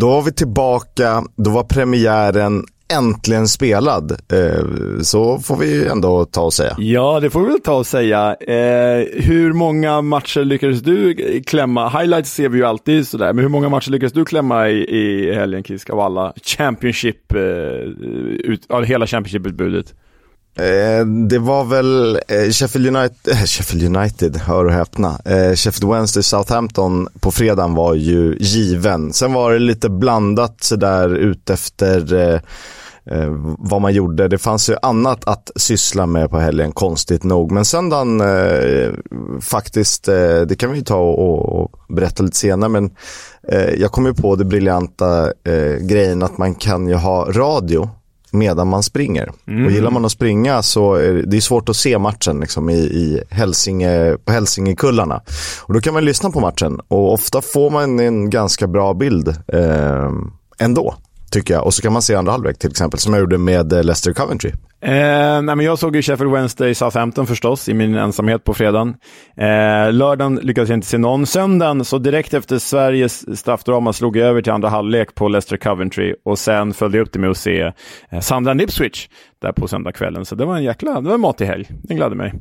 Då var vi tillbaka, då var premiären äntligen spelad. Eh, så får vi ändå ta och säga. Ja, det får vi väl ta och säga. Eh, hur många matcher lyckades du klämma? Highlights ser vi ju alltid sådär, men hur många matcher lyckades du klämma i, i helgen Kisk av alla Championship, eh, ut, av hela Championship-utbudet? Eh, det var väl eh, Sheffield United, eh, Sheffield United, hör och häpna. Eh, Sheffield Wednesday Southampton på fredagen var ju given. Sen var det lite blandat sådär utefter eh, eh, vad man gjorde. Det fanns ju annat att syssla med på helgen, konstigt nog. Men söndagen eh, faktiskt, eh, det kan vi ta och, och, berätta lite senare, men eh, jag kom ju på det briljanta eh, grejen att man kan ju ha radio medan man springer. Mm. Och gillar man att springa så är det, är svårt att se matchen liksom, i, i Hälsinge, på Hälsingekullarna. Och då kan man lyssna på matchen och ofta får man en ganska bra bild eh, ändå tycker jag. Och så kan man se andra halvlek till exempel, som jag gjorde med eh, Leicester Coventry. Eh, nej, men jag såg ju Sheffield Wednesday Southampton förstås, i min ensamhet på fredagen. Eh, lördagen lyckades jag inte se någon. Söndagen, så direkt efter Sveriges straffdrama slog jag över till andra halvlek på Leicester Coventry och sen följde jag upp det med att se eh, Sandra Ipswich där på söndagskvällen. Så det var en jäkla, det var en matig helg. Det gladde mig.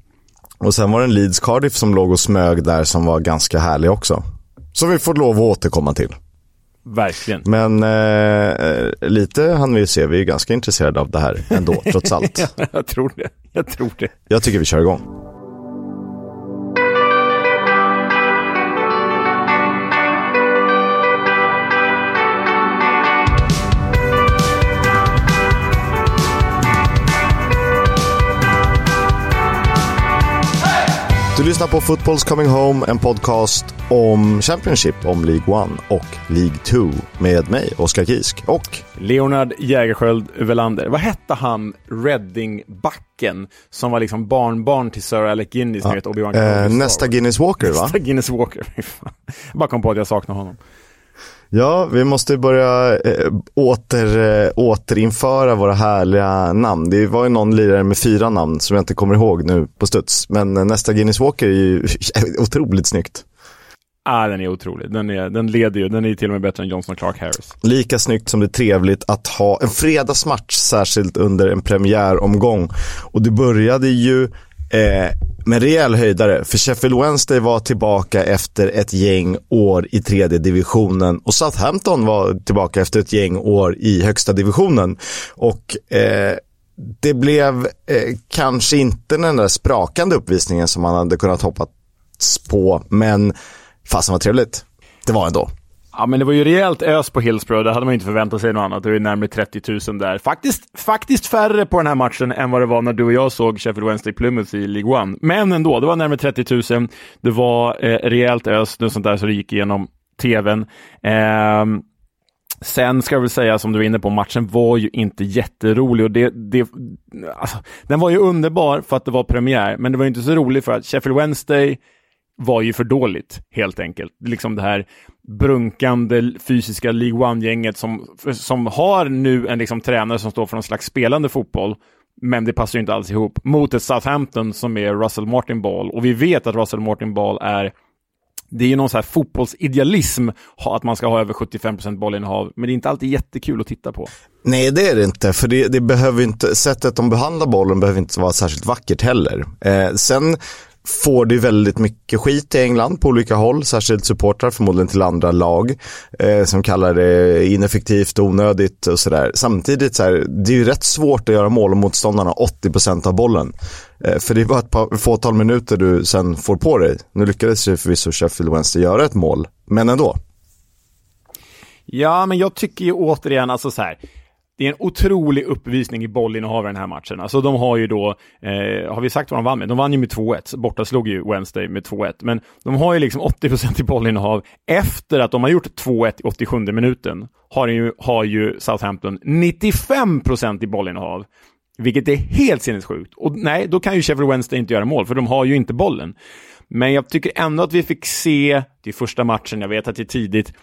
Och sen var det en Leeds Cardiff som låg och smög där som var ganska härlig också. Som vi får lov att återkomma till. Verkligen. Men eh, lite han vi se, vi är ganska intresserade av det här ändå, trots allt. jag tror det. Jag tror det. Jag tycker vi kör igång. Du lyssnar på Footballs Coming Home, en podcast om Championship, om League 1 och League 2 med mig, Oskar Kisk och Leonard Jägerskiöld Welander. Vad hette han, Redding-backen, som var liksom barnbarn till Sir Alec Guinness, ja. vet Obi-Wan eh, Nästa Guinness Walker va? Nästa Guinness Walker, jag bara kom på att jag saknar honom. Ja, vi måste börja äh, åter, äh, återinföra våra härliga namn. Det var ju någon lirare med fyra namn som jag inte kommer ihåg nu på studs. Men äh, nästa Guinness Walker är ju otroligt snyggt. Ah, den är otrolig. Den, är, den leder ju. Den är till och med bättre än Johnson Clark Harris. Lika snyggt som det är trevligt att ha en fredagsmatch, särskilt under en premiäromgång. Och det började ju eh, med rejäl höjdare, för Sheffield Wednesday var tillbaka efter ett gäng år i tredje divisionen och Southampton var tillbaka efter ett gäng år i högsta divisionen. Och eh, det blev eh, kanske inte den där sprakande uppvisningen som man hade kunnat hoppats på, men fasen var trevligt. Det var ändå. Ja, men det var ju rejält ös på Hillsborough. Det hade man inte förväntat sig något annat. Det var ju närmare 30 000 där. Faktiskt, faktiskt färre på den här matchen än vad det var när du och jag såg Sheffield Wednesday Plymouth i League One. Men ändå, det var närmare 30 000. Det var eh, rejält ös, nu sånt där så det gick igenom tvn. Eh, Sen ska jag väl säga, som du var inne på, matchen var ju inte jätterolig och det, det alltså, den var ju underbar för att det var premiär, men det var inte så roligt för att Sheffield Wednesday var ju för dåligt, helt enkelt. Liksom det här brunkande fysiska League One-gänget som, som har nu en liksom tränare som står för någon slags spelande fotboll, men det passar ju inte alls ihop, mot ett Southampton som är Russell Martin Ball. Och vi vet att Russell Martin Ball är det är ju någon så här fotbollsidealism att man ska ha över 75% bollinnehav, men det är inte alltid jättekul att titta på. Nej, det är det inte, för det, det behöver inte, sättet de behandlar bollen behöver inte vara särskilt vackert heller. Eh, sen får det väldigt mycket skit i England på olika håll, särskilt supportrar förmodligen till andra lag eh, som kallar det ineffektivt, onödigt och sådär. Samtidigt så här, det är ju rätt svårt att göra mål om motståndarna 80% av bollen. Eh, för det är bara ett par, fåtal minuter du sen får på dig. Nu lyckades ju förvisso Sheffield Wednesday göra ett mål, men ändå. Ja, men jag tycker ju återigen, alltså så här, det är en otrolig uppvisning i bollinnehav i den här matchen. Alltså de har ju då, eh, har vi sagt vad de vann med? De vann ju med 2-1, borta slog ju Wednesday med 2-1, men de har ju liksom 80% i bollinnehav efter att de har gjort 2-1 i 87 minuten. Har ju, har ju Southampton 95% i bollinnehav. Vilket är helt sinnessjukt. Och nej, då kan ju Sheffield Wednesday inte göra mål, för de har ju inte bollen. Men jag tycker ändå att vi fick se, det är första matchen, jag vet att det är tidigt,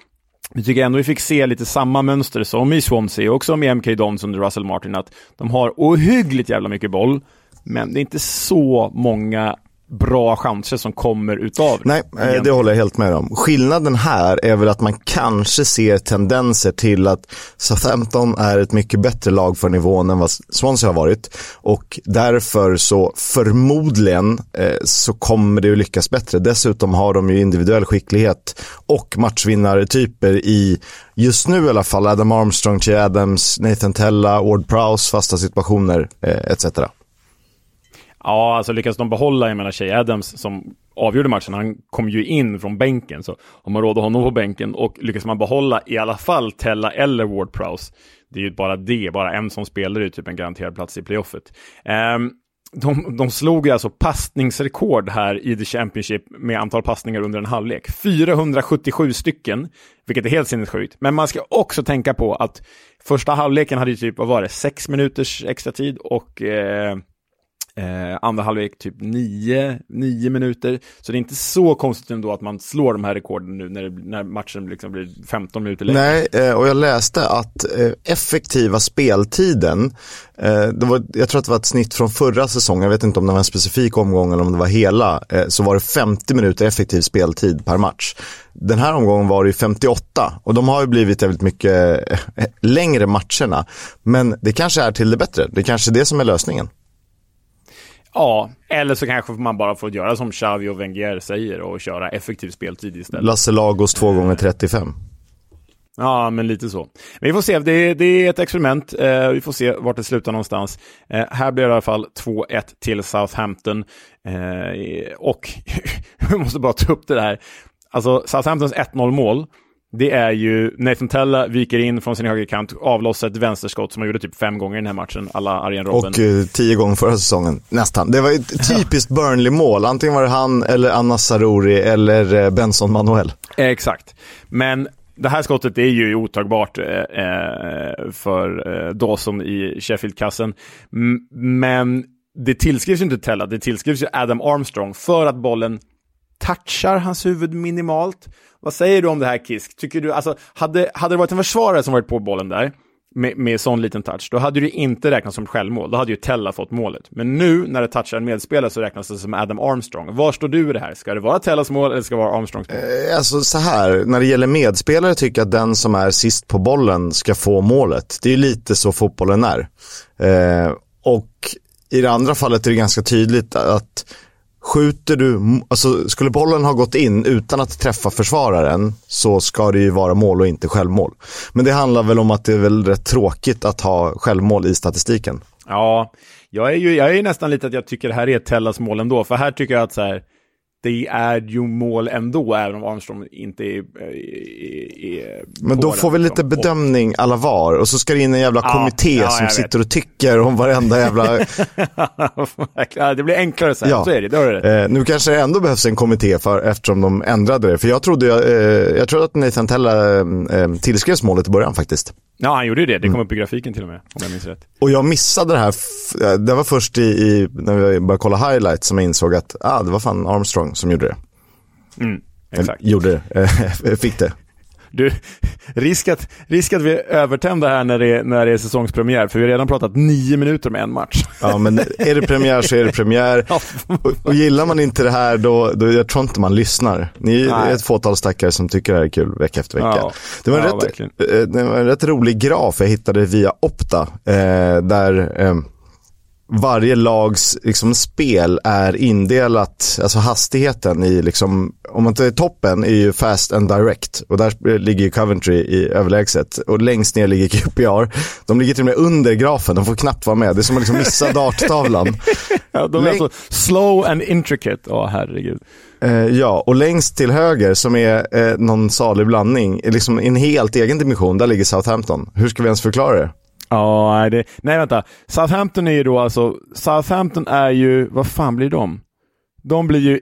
vi tycker ändå vi fick se lite samma mönster som i Swansea och som i MK Dons under Russell Martin, att de har ohyggligt jävla mycket boll, men det är inte så många bra chanser som kommer utav Nej, eh, det håller jag helt med om. Skillnaden här är väl att man kanske ser tendenser till att Southampton är ett mycket bättre lag för nivån än vad Swansea har varit. Och därför så förmodligen eh, så kommer det att lyckas bättre. Dessutom har de ju individuell skicklighet och matchvinnartyper i, just nu i alla fall, Adam Armstrong, Che Adams, Nathan Tella, Ward Prowse, fasta situationer eh, etc. Ja, alltså lyckas de behålla, jag menar Shea Adams som avgjorde matchen, han kom ju in från bänken, så har man råd att honom på bänken och lyckas man behålla i alla fall Tella eller Ward Prowse, det är ju bara det, bara en som spelar är typ en garanterad plats i playoffet. Um, de, de slog ju alltså passningsrekord här i The Championship med antal passningar under en halvlek. 477 stycken, vilket är helt sinnessjukt. Men man ska också tänka på att första halvleken hade ju typ, vad var det, sex minuters extra tid och eh, Eh, andra halvlek typ nio, nio minuter. Så det är inte så konstigt ändå att man slår de här rekorden nu när, när matchen liksom blir 15 minuter längre. Nej, eh, och jag läste att eh, effektiva speltiden, eh, det var, jag tror att det var ett snitt från förra säsongen, jag vet inte om det var en specifik omgång eller om det var hela, eh, så var det 50 minuter effektiv speltid per match. Den här omgången var det 58 och de har ju blivit väldigt mycket eh, längre matcherna. Men det kanske är till det bättre, det kanske är det som är lösningen. Ja, eller så kanske man bara får göra som Xavi och Wenger säger och köra effektiv speltid istället. Lasse Lagos 2 gånger 35 Ja, men lite så. Men vi får se, det är, det är ett experiment. Eh, vi får se vart det slutar någonstans. Eh, här blir det i alla fall 2-1 till Southampton. Eh, och vi måste bara ta upp det där. Alltså, Southamptons 1-0 mål det är ju Nathan Tella viker in från sin högerkant, avlossar ett vänsterskott som han gjorde typ fem gånger i den här matchen, alla Arjen Robben. Och eh, tio gånger förra säsongen, nästan. Det var ett typiskt Burnley-mål, antingen var det han eller Anna Saruri eller eh, Benson Manuel. exakt. Men det här skottet är ju otagbart eh, eh för eh, Dawson i Sheffield-kassen. Men det tillskrivs ju inte Tella, det tillskrivs ju Adam Armstrong för att bollen touchar hans huvud minimalt. Vad säger du om det här Kisk? Tycker du, alltså, hade, hade det varit en försvarare som varit på bollen där, med, med sån liten touch, då hade det inte räknats som självmål. Då hade ju Tella fått målet. Men nu när det touchar en medspelare så räknas det som Adam Armstrong. Var står du i det här? Ska det vara Tellas mål eller ska det vara Armstrongs mål? Eh, alltså så här, när det gäller medspelare tycker jag att den som är sist på bollen ska få målet. Det är lite så fotbollen är. Eh, och i det andra fallet är det ganska tydligt att Skjuter du, alltså skulle bollen ha gått in utan att träffa försvararen så ska det ju vara mål och inte självmål. Men det handlar väl om att det är väl rätt tråkigt att ha självmål i statistiken. Ja, jag är ju jag är nästan lite att jag tycker det här är Tellas mål ändå, för här tycker jag att så här, det är ju mål ändå, även om Armstrong inte är, är, är Men då får vi lite bedömning alla var och så ska det in en jävla ja, kommitté ja, som sitter och tycker om varenda jävla... det blir enklare sen, ja. så är det. det, det. Eh, nu kanske det ändå behövs en kommitté för, eftersom de ändrade det. För jag trodde, eh, jag trodde att Nathan Tella eh, tillskrevs målet i början faktiskt. Ja, han gjorde ju det. Det kom mm. upp i grafiken till och med, om jag minns rätt. Och jag missade det här, det var först i, i när vi började kolla highlights som jag insåg att ah, det var fan Armstrong som gjorde det. Mm, exakt. Eller, gjorde det, fick det. Du, risk att, risk att vi övertända här när det, är, när det är säsongspremiär, för vi har redan pratat nio minuter om en match. Ja, men är det premiär så är det premiär. Och, och gillar man inte det här, då, då jag tror inte man lyssnar. Ni är Nej. ett fåtal stackare som tycker det här är kul vecka efter vecka. Ja, det, var ja, rätt, eh, det var en rätt rolig graf jag hittade via Opta, eh, där eh, varje lags liksom, spel är indelat, alltså hastigheten i liksom, om man tar toppen är ju fast and direct och där ligger ju Coventry i överlägset och längst ner ligger QPR. De ligger till och med under grafen, de får knappt vara med. Det är som att liksom missa darttavlan. ja, de är Läng alltså slow and intricate, åh oh, herregud. Eh, ja, och längst till höger som är eh, någon salig blandning, liksom en helt egen dimension, där ligger Southampton. Hur ska vi ens förklara det? Ja, det, nej vänta. Southampton är ju då alltså, Southampton är ju, vad fan blir de? De blir ju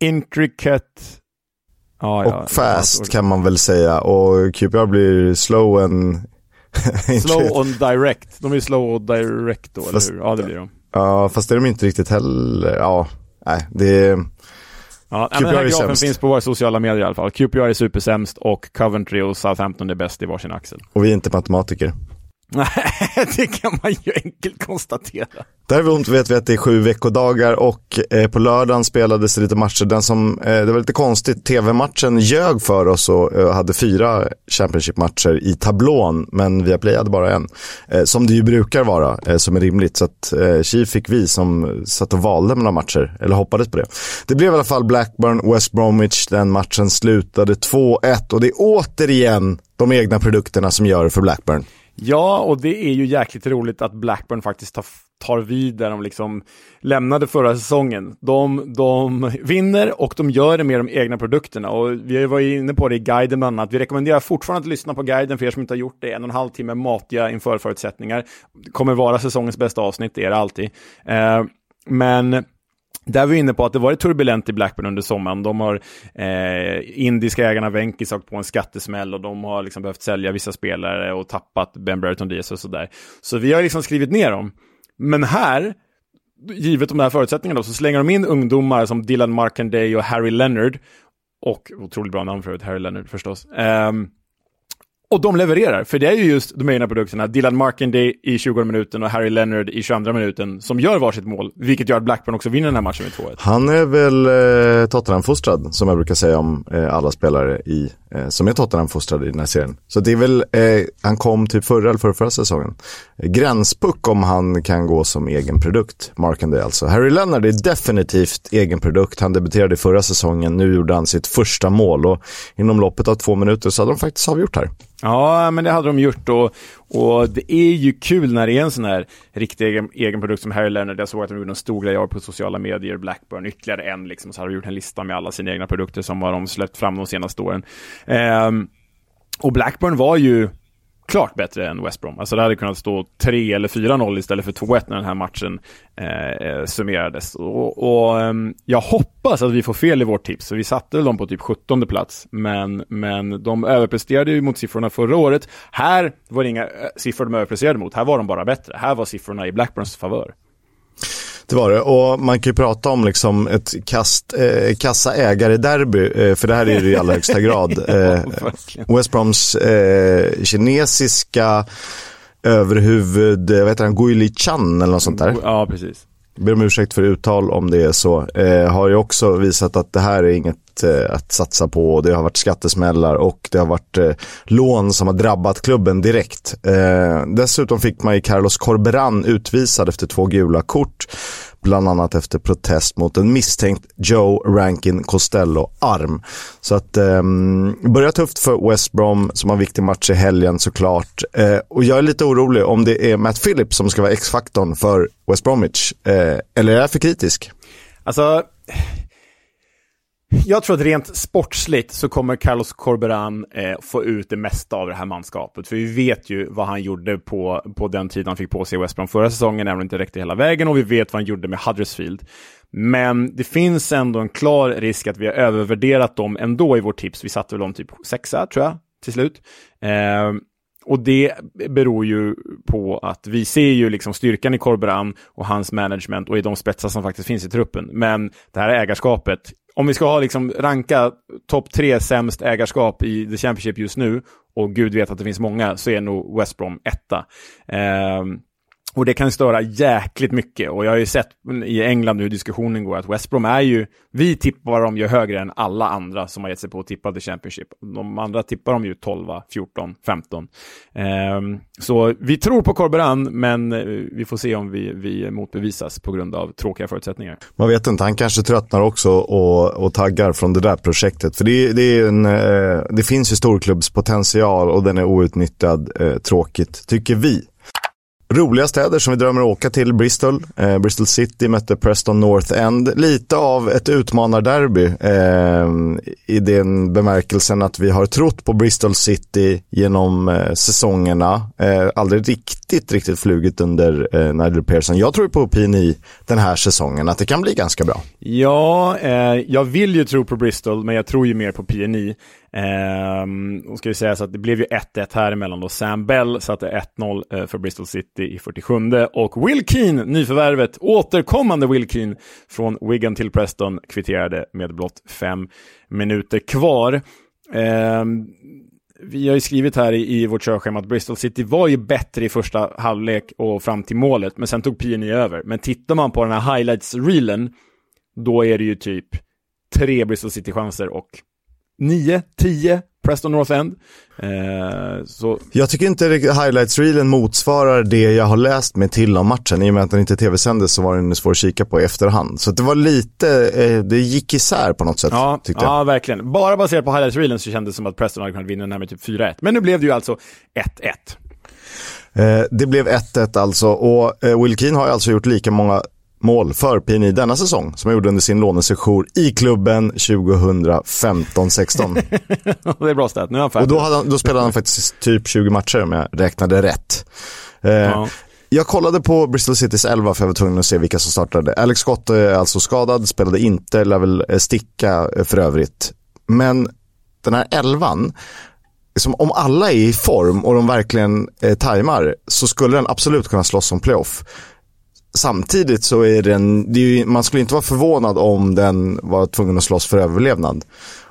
intricate Ja, och ja, fast kan man väl säga och QPR blir slow and... slow and direct. De är slow och direct då, fast, eller hur? Ja, det blir de. Ja, fast det är de inte riktigt heller. Ja, nej, det är... Ja, QPR den här grafen sämst. finns på våra sociala medier i alla fall. QPR är supersämst och Coventry och Southampton är bäst i varsin axel. Och vi är inte matematiker. Nej, det kan man ju enkelt konstatera. Däremot vet vi att det är sju veckodagar och eh, på lördagen spelades det lite matcher. Den som, eh, det var lite konstigt, tv-matchen ljög för oss och eh, hade fyra Championship-matcher i tablån, men Viaplay hade bara en. Eh, som det ju brukar vara, eh, som är rimligt. Så att eh, Chief fick vi som satt och valde mellan matcher, eller hoppades på det. Det blev i alla fall Blackburn, West Bromwich, den matchen slutade 2-1 och det är återigen de egna produkterna som gör det för Blackburn. Ja, och det är ju jäkligt roligt att Blackburn faktiskt tar, tar vid där de liksom lämnade förra säsongen. De, de vinner och de gör det med de egna produkterna. Och vi var inne på det i guiden bland annat. Vi rekommenderar fortfarande att lyssna på guiden för er som inte har gjort det. En och en halv timme matiga inför förutsättningar. Det kommer vara säsongens bästa avsnitt, det är det alltid. Eh, men där var vi inne på att det varit turbulent i Blackburn under sommaren. De har eh, indiska ägarna Venkis åkt på en skattesmäll och de har liksom behövt sälja vissa spelare och tappat Ben Brereton Diaz och sådär. Så vi har liksom skrivit ner dem. Men här, givet de här förutsättningarna, så slänger de in ungdomar som Dylan Markenday och Harry Leonard. Och otroligt bra namn förut, Harry Leonard förstås. Um, och de levererar, för det är ju just de egna produkterna, Dylan Markenday i 20 minuten och Harry Leonard i 22 minuten, som gör varsitt mål, vilket gör att Blackburn också vinner den här matchen med 2-1. Han är väl eh, Tottenham-fostrad, som jag brukar säga om eh, alla spelare i, eh, som är Tottenham-fostrade i den här serien. Så det är väl, eh, han kom typ förra eller förra, förra säsongen. Gränspuck om han kan gå som egen produkt, Markenday alltså. Harry Leonard är definitivt egen produkt, han debuterade i förra säsongen, nu gjorde han sitt första mål och inom loppet av två minuter så hade de faktiskt avgjort här. Ja, men det hade de gjort och, och det är ju kul när det är en sån här riktig egen, egen produkt som Harry Leonard. Jag såg att de gjorde en stor grej av på sociala medier, Blackburn, ytterligare en liksom, så har de gjort en lista med alla sina egna produkter som har de släppt fram de senaste åren. Um, och Blackburn var ju klart bättre än West Brom. Alltså det hade kunnat stå 3 eller 4-0 istället för 2-1 när den här matchen eh, eh summerades. Och, och eh, jag hoppas att vi får fel i vårt tips, Så vi satte dem på typ 17 plats. Men, men de överpresterade ju mot siffrorna förra året. Här var det inga eh, siffror de överpresterade mot, här var de bara bättre. Här var siffrorna i Blackburns favör. Det var det, och man kan ju prata om liksom ett kast, eh, kassa ägare-derby, eh, för det här är det i allra högsta grad. Eh, West Broms eh, kinesiska överhuvud, vad heter han, Guili Chan eller något sånt där. Ja, precis. Ber om ursäkt för uttal om det är så. Eh, har ju också visat att det här är inget Eh, att satsa på. Det har varit skattesmällar och det har varit eh, lån som har drabbat klubben direkt. Eh, dessutom fick man ju Carlos Corberan utvisad efter två gula kort bland annat efter protest mot en misstänkt Joe Rankin Costello-arm. Så att eh, börjar tufft för West Brom som har en viktig match i helgen såklart. Eh, och jag är lite orolig om det är Matt Phillips som ska vara X-faktorn för West Bromwich. Eh, eller är jag för kritisk? Alltså, jag tror att rent sportsligt så kommer Carlos Corberan eh, få ut det mesta av det här manskapet. För vi vet ju vad han gjorde på, på den tiden han fick på sig i West Brom förra säsongen, även om det inte räckte hela vägen. Och vi vet vad han gjorde med Huddersfield. Men det finns ändå en klar risk att vi har övervärderat dem ändå i vårt tips. Vi satte väl dem typ sexa, tror jag, till slut. Eh, och det beror ju på att vi ser ju liksom styrkan i Corberan och hans management och i de spetsar som faktiskt finns i truppen. Men det här ägarskapet om vi ska ha liksom ranka topp tre sämst ägarskap i The Championship just nu, och gud vet att det finns många, så är nog West Brom etta. Eh, och det kan störa jäkligt mycket. Och jag har ju sett i England hur diskussionen går att West Brom är ju, vi tippar dem ju högre än alla andra som har gett sig på att tippa The Championship. De andra tippar dem ju 12, 14, 15. Um, så vi tror på Corberan, men eh, vi får se om vi, vi motbevisas på grund av tråkiga förutsättningar. Man vet inte, han kanske tröttnar också och, och taggar från det där projektet. För det, det, är en, eh, det finns ju storklubbspotential och den är outnyttjad, eh, tråkigt, tycker vi. Roliga städer som vi drömmer att åka till, Bristol. Eh, Bristol City mötte Preston North End. Lite av ett utmanarderby eh, i den bemärkelsen att vi har trott på Bristol City genom eh, säsongerna. Eh, aldrig riktigt, riktigt flugit under eh, Nigel Pearson. Jag tror på PNI den här säsongen, att det kan bli ganska bra. Ja, eh, jag vill ju tro på Bristol, men jag tror ju mer på PNI. Ehm, ska vi säga så att det blev ju 1-1 här emellan då. Sam Bell satte 1-0 eh, för Bristol City i 47 och Will Keane, nyförvärvet, återkommande Will Keane från Wigan till Preston kvitterade med blott fem minuter kvar. Ehm, vi har ju skrivit här i, i vårt körschema att Bristol City var ju bättre i första halvlek och fram till målet, men sen tog PNI över. Men tittar man på den här highlights-reelen, då är det ju typ tre Bristol City-chanser och nio, tio Preston North End. Eh, så... Jag tycker inte highlights-reelen motsvarar det jag har läst mig till om matchen. I och med att den inte tv-sändes så var den svår att kika på i efterhand. Så det var lite, eh, det gick isär på något sätt. Ja, tyckte jag. ja verkligen. Bara baserat på highlights-reelen så kändes det som att Preston hade kunnat vinna den här med typ 4-1. Men nu blev det ju alltså 1-1. Eh, det blev 1-1 alltså och eh, Will Keane har ju alltså gjort lika många mål för PNI denna säsong som han gjorde under sin lånesession i klubben 2015-16. det är bra stat. Nu är han färdig. Och då, hade, då spelade han faktiskt typ 20 matcher om jag räknade rätt. Eh, ja. Jag kollade på Bristol Citys 11 för jag var tvungen att se vilka som startade. Alex Scott är alltså skadad, spelade inte, lär väl eh, sticka eh, för övrigt. Men den här elvan, liksom, om alla är i form och de verkligen eh, tajmar så skulle den absolut kunna slåss om playoff samtidigt så är den, det är ju, man skulle inte vara förvånad om den var tvungen att slåss för överlevnad.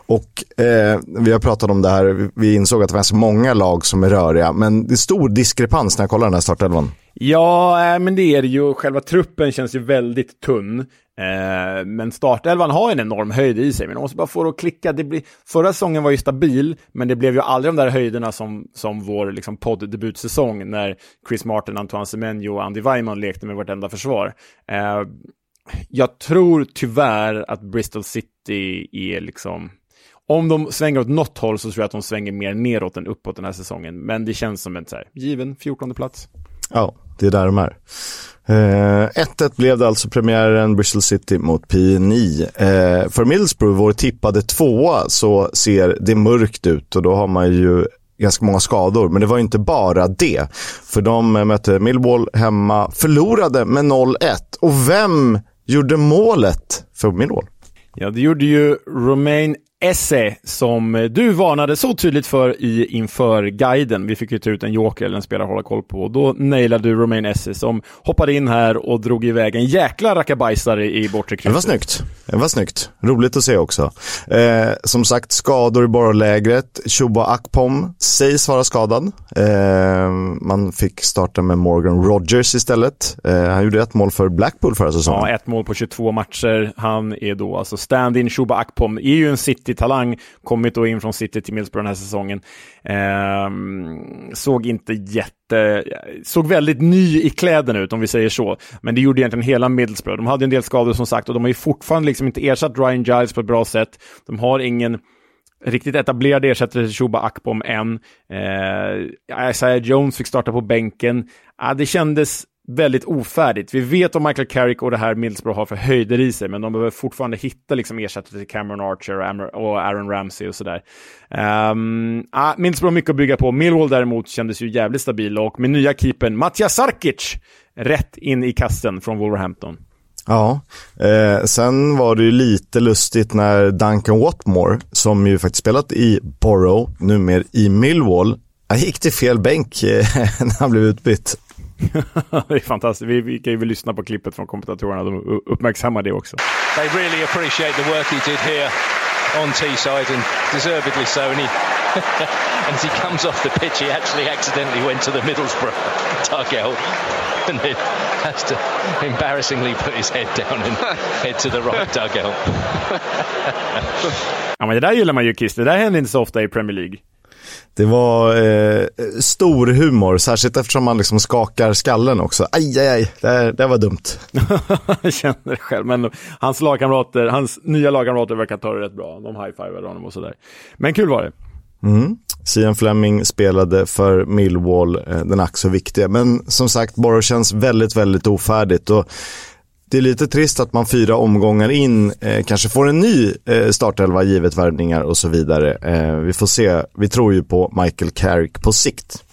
Och eh, vi har pratat om det här, vi insåg att det fanns många lag som är röriga, men det är stor diskrepans när jag kollar den här startelvan. Ja, eh, men det är det ju. Själva truppen känns ju väldigt tunn. Eh, men startelvan har en enorm höjd i sig, men de måste bara få det att klicka. Det blir, förra säsongen var ju stabil, men det blev ju aldrig de där höjderna som, som vår liksom, podd-debutsäsong när Chris Martin, Antoine Semenyo och Andy Weimann lekte med vartenda försvar. Eh, jag tror tyvärr att Bristol City är liksom om de svänger åt något håll så tror jag att de svänger mer neråt än uppåt den här säsongen. Men det känns som en så här, given 14 plats. Ja, det är där de är. 1-1 eh, blev det alltså premiären Bristol City mot PNI. Eh, för Middlesbrough, vår tippade tvåa, så ser det mörkt ut och då har man ju ganska många skador. Men det var inte bara det. För de eh, mötte Millwall hemma, förlorade med 0-1. Och vem gjorde målet för Millwall? Ja, det gjorde ju Romain Esse som du varnade så tydligt för i inför guiden. Vi fick ju ta ut en joker eller en spelare att hålla koll på. Då nailade du Romain Esse som hoppade in här och drog iväg en jäkla rackabajsare i bortre krysset. Det var snyggt. Det var snyggt. Roligt att se också. Eh, som sagt, skador i borrlägret. Chuba Akpom sägs vara skadad. Eh, man fick starta med Morgan Rogers istället. Eh, han gjorde ett mål för Blackpool förra säsongen. Ja, ett mål på 22 matcher. Han är då alltså stand-in. Chuba Akpom är ju en Talang Kommit då in från City till Middlesbrough den här säsongen. Eh, såg inte jätte... Såg väldigt ny i kläderna ut om vi säger så. Men det gjorde egentligen hela Middlesbrough. De hade en del skador som sagt och de har ju fortfarande liksom inte ersatt Ryan Giles på ett bra sätt. De har ingen riktigt etablerad ersättare till Shuba Akpom än. Eh, Isaiah Jones fick starta på bänken. Eh, det kändes väldigt ofärdigt. Vi vet vad Michael Carrick och det här Middlesbrough har för höjder i sig, men de behöver fortfarande hitta liksom ersättare till Cameron Archer och Aaron Ramsey och sådär. Um, ah, Middlesbrough har mycket att bygga på. Millwall däremot kändes ju jävligt stabila och med nya keepern Mattias Sarkic rätt in i kasten från Wolverhampton. Ja, eh, sen var det ju lite lustigt när Duncan Watmore, som ju faktiskt spelat i Borough, numera i Millwall, han gick till fel bänk eh, när han blev utbytt. det är fantastiskt. Vi, vi kan ju lyssna på klippet från kommentatorerna. De uppmärksammar det också. They really appreciate the work he did here on Teesside and deservedly so. And, he, and as he comes off the pitch, he actually accidentally went to the Middlesbrough dugout and then has to embarrassingly put his head down and head to the right dugout. ja, men det där gillar man ju, Kiss. Det där händer inte så ofta i Premier League. Det var eh, stor humor, särskilt eftersom man liksom skakar skallen också. Aj, aj, aj, det, det var dumt. Jag känner det själv, men hans lagkamrater, hans nya lagkamrater verkar ta det rätt bra. De high-fivade honom och sådär. Men kul var det. Mm. Sian Fleming spelade för Millwall, eh, den ack så viktiga. Men som sagt, Borough känns väldigt, väldigt ofärdigt. Och det är lite trist att man fyra omgångar in eh, kanske får en ny eh, startelva givet värvningar och så vidare. Eh, vi får se. Vi tror ju på Michael Carrick på sikt.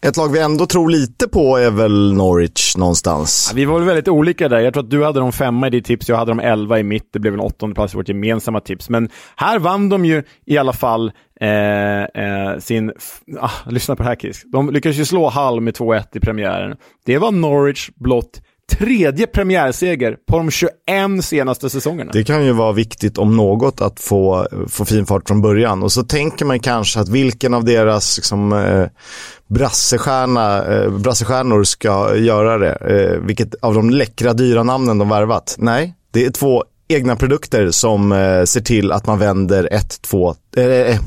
Ett lag vi ändå tror lite på är väl Norwich någonstans. Ja, vi var väl väldigt olika där. Jag tror att du hade dem femma i ditt tips, jag hade dem elva i mitt. Det blev en åttonde plats i vårt gemensamma tips. Men här vann de ju i alla fall eh, eh, sin... Ah, lyssna på det här Kiss. De lyckades ju slå Hall med 2-1 i premiären. Det var Norwich blott tredje premiärseger på de 21 senaste säsongerna. Det kan ju vara viktigt om något att få, få fin fart från början. Och så tänker man kanske att vilken av deras liksom, eh, brassestjärna, eh, brassestjärnor ska göra det. Eh, vilket av de läckra dyra namnen de värvat. Nej, det är två egna produkter som eh, ser till att man vänder 1-2, eh, eh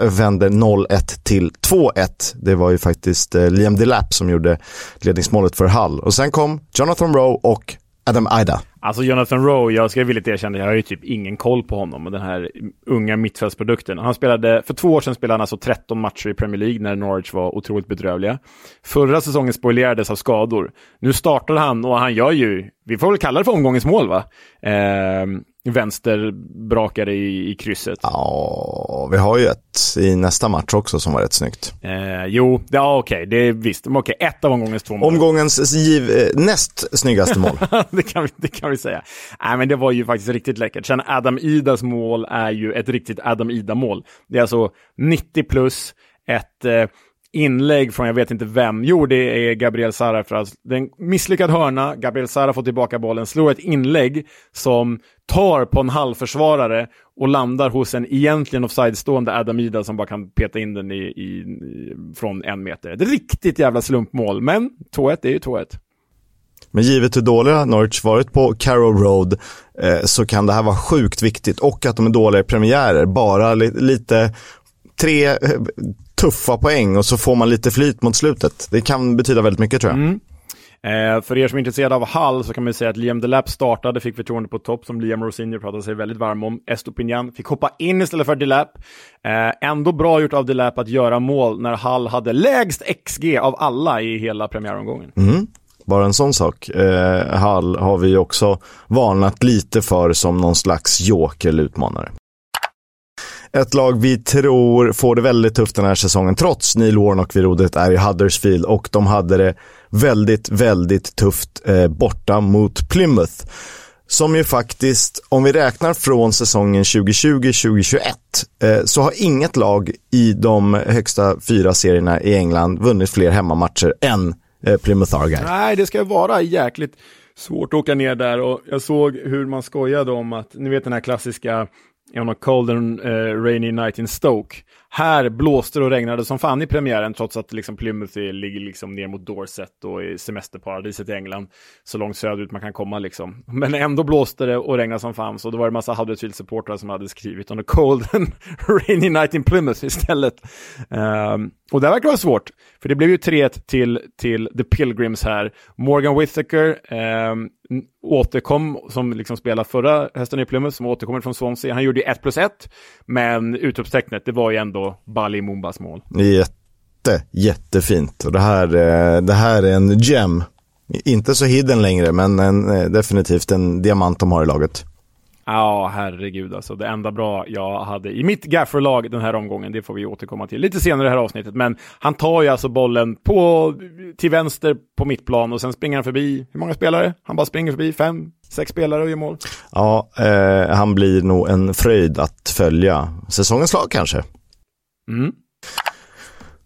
vänder 0-1 till 2-1. Det var ju faktiskt eh, Liam Delap som gjorde ledningsmålet för Hull. Och sen kom Jonathan Rowe och Adam Ida. Alltså Jonathan Rowe, jag ska villigt erkänna, jag har ju typ ingen koll på honom och den här unga mittfältsprodukten. Han spelade, för två år sedan spelade han alltså 13 matcher i Premier League när Norwich var otroligt bedrövliga. Förra säsongen spoilerades av skador. Nu startar han och han gör ju, vi får väl kalla det för omgångens mål va? Eh, vänsterbrakare i, i krysset. Ja, vi har ju ett i nästa match också som var rätt snyggt. Eh, jo, ja okej, okay, det är visst. Okej, okay, ett av omgångens två mål. Omgångens giv, eh, näst snyggaste mål. det, kan vi, det kan vi säga. Nej, men det var ju faktiskt riktigt läckert. Sen Adam Idas mål är ju ett riktigt Adam Ida-mål. Det är alltså 90 plus, ett eh, inlägg från jag vet inte vem. Jo, det är Gabriel Sarafraz. Det är en misslyckad hörna. Gabriel Sara får tillbaka bollen, slår ett inlägg som tar på en halvförsvarare och landar hos en egentligen offside-stående Adam Ida som bara kan peta in den i, i, från en meter. Ett riktigt jävla slumpmål, men 2-1 är ju 2-1. Men givet hur dåliga Norwich varit på Carrow Road eh, så kan det här vara sjukt viktigt och att de är dåliga i premiärer. Bara li lite tre eh, tuffa poäng och så får man lite flyt mot slutet. Det kan betyda väldigt mycket tror jag. Mm. Eh, för er som är intresserade av Hall så kan man säga att Liam Delap startade, fick förtroende på topp som Liam Rosinho pratade sig väldigt varm om. Estopinian fick hoppa in istället för Delap. Eh, ändå bra gjort av Delap att göra mål när Hall hade lägst XG av alla i hela premiäromgången. Mm. Bara en sån sak. Eh, Hall har vi också varnat lite för som någon slags joker eller utmanare. Ett lag vi tror får det väldigt tufft den här säsongen trots Neil Warnock vid rodret är i Huddersfield och de hade det väldigt, väldigt tufft eh, borta mot Plymouth. Som ju faktiskt, om vi räknar från säsongen 2020-2021, eh, så har inget lag i de högsta fyra serierna i England vunnit fler hemmamatcher än eh, Plymouth Argyle. Nej, det ska vara jäkligt svårt att åka ner där och jag såg hur man skojade om att, ni vet den här klassiska on a cold and uh, rainy night in Stoke. Här blåste och regnade som fan i premiären trots att liksom Plymouth ligger liksom ner mot Dorset och i semesterparadiset i England. Så långt söderut man kan komma liksom. Men ändå blåste det och regnade som fan så då var det massa Huddersfield-supportrar som hade skrivit on a cold and rainy night in Plymouth istället. Um, och det verkar vara svårt, för det blev ju 3-1 till, till The Pilgrims här. Morgan Whittaker um, ehm, återkom, som liksom spelade förra hösten i Plymouth, som återkommer från Swansea. Han gjorde ju 1 plus 1, men utropstecknet, det var ju ändå Bali Mumbas mål. Jätte, jättefint. Och det här, eh, det här är en gem. Inte så hidden längre, men en, eh, definitivt en diamant de har i laget. Ja, herregud alltså. Det enda bra jag hade i mitt gafferlag den här omgången, det får vi återkomma till lite senare i det här avsnittet. Men han tar ju alltså bollen på, till vänster på mittplan och sen springer han förbi, hur många spelare? Han bara springer förbi fem, sex spelare och gör mål. Ja, eh, han blir nog en fröjd att följa. Säsongens lag kanske. Mm.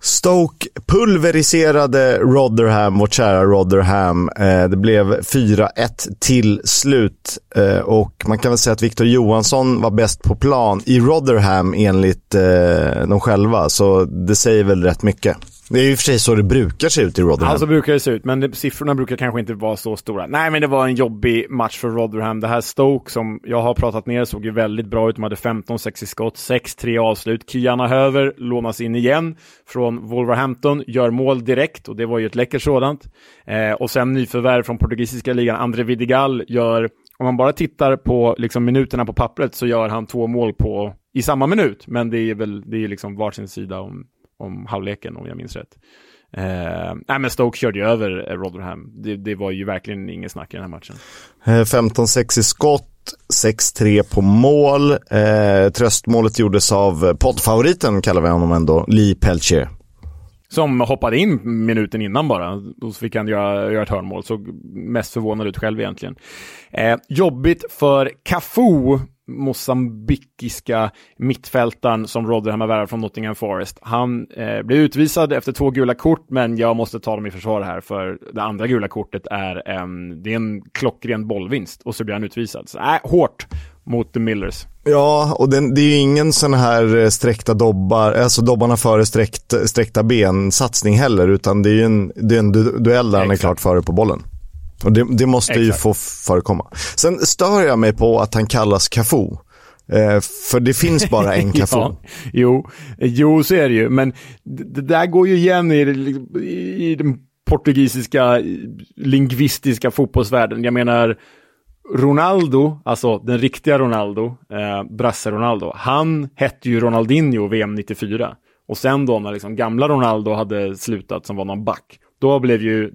Stoke pulveriserade Rotherham, vårt kära Rotherham. Eh, det blev 4-1 till slut eh, och man kan väl säga att Victor Johansson var bäst på plan i Rotherham enligt eh, själva, så det säger väl rätt mycket. Det är ju för sig så det brukar se ut i Rotherham. Ja, så brukar det se ut, men det, siffrorna brukar kanske inte vara så stora. Nej, men det var en jobbig match för Rotherham. Det här Stoke som jag har pratat ner såg ju väldigt bra ut. De hade 15-6 i skott, 6-3 avslut. Kiana Höver lånas in igen från Wolverhampton, gör mål direkt och det var ju ett läckert sådant. Eh, och sen nyförvärv från portugisiska ligan, André Vidigal gör om man bara tittar på liksom, minuterna på pappret så gör han två mål på, i samma minut. Men det är väl det är liksom varsin sida om om halvleken om jag minns rätt. Eh, nej men Stoke körde ju över Rotherham. Det, det var ju verkligen ingen snack i den här matchen. 15-6 eh, i skott, 6-3 på mål. Eh, tröstmålet gjordes av poddfavoriten, kallar vi honom ändå, Lee Pelcher. Som hoppade in minuten innan bara. Då fick han göra, göra ett hörnmål. Såg mest förvånad ut själv egentligen. Eh, jobbigt för Cafu mosambikiska mittfältaren som Rotherham har värvat från Nottingham Forest. Han eh, blev utvisad efter två gula kort, men jag måste ta dem i försvar här, för det andra gula kortet är en, det är en klockren bollvinst och så blir han utvisad. Så, äh, hårt mot the Millers. Ja, och det, det är ju ingen sån här eh, sträckta dobbar, alltså dobbarna före sträckt, sträckta ben-satsning heller, utan det är ju en, det är en du duell där han är klart före på bollen. Och det, det måste Exakt. ju få förekomma. Sen stör jag mig på att han kallas Cafu. Eh, för det finns bara en Cafu. ja, jo, jo, så är det ju. Men det, där går ju igen i, i, den portugisiska lingvistiska fotbollsvärlden. Jag menar, Ronaldo, alltså den riktiga Ronaldo, eh, Brasse Ronaldo, han hette ju Ronaldinho VM 94. Och sen då när liksom gamla Ronaldo hade slutat som var någon back, då blev ju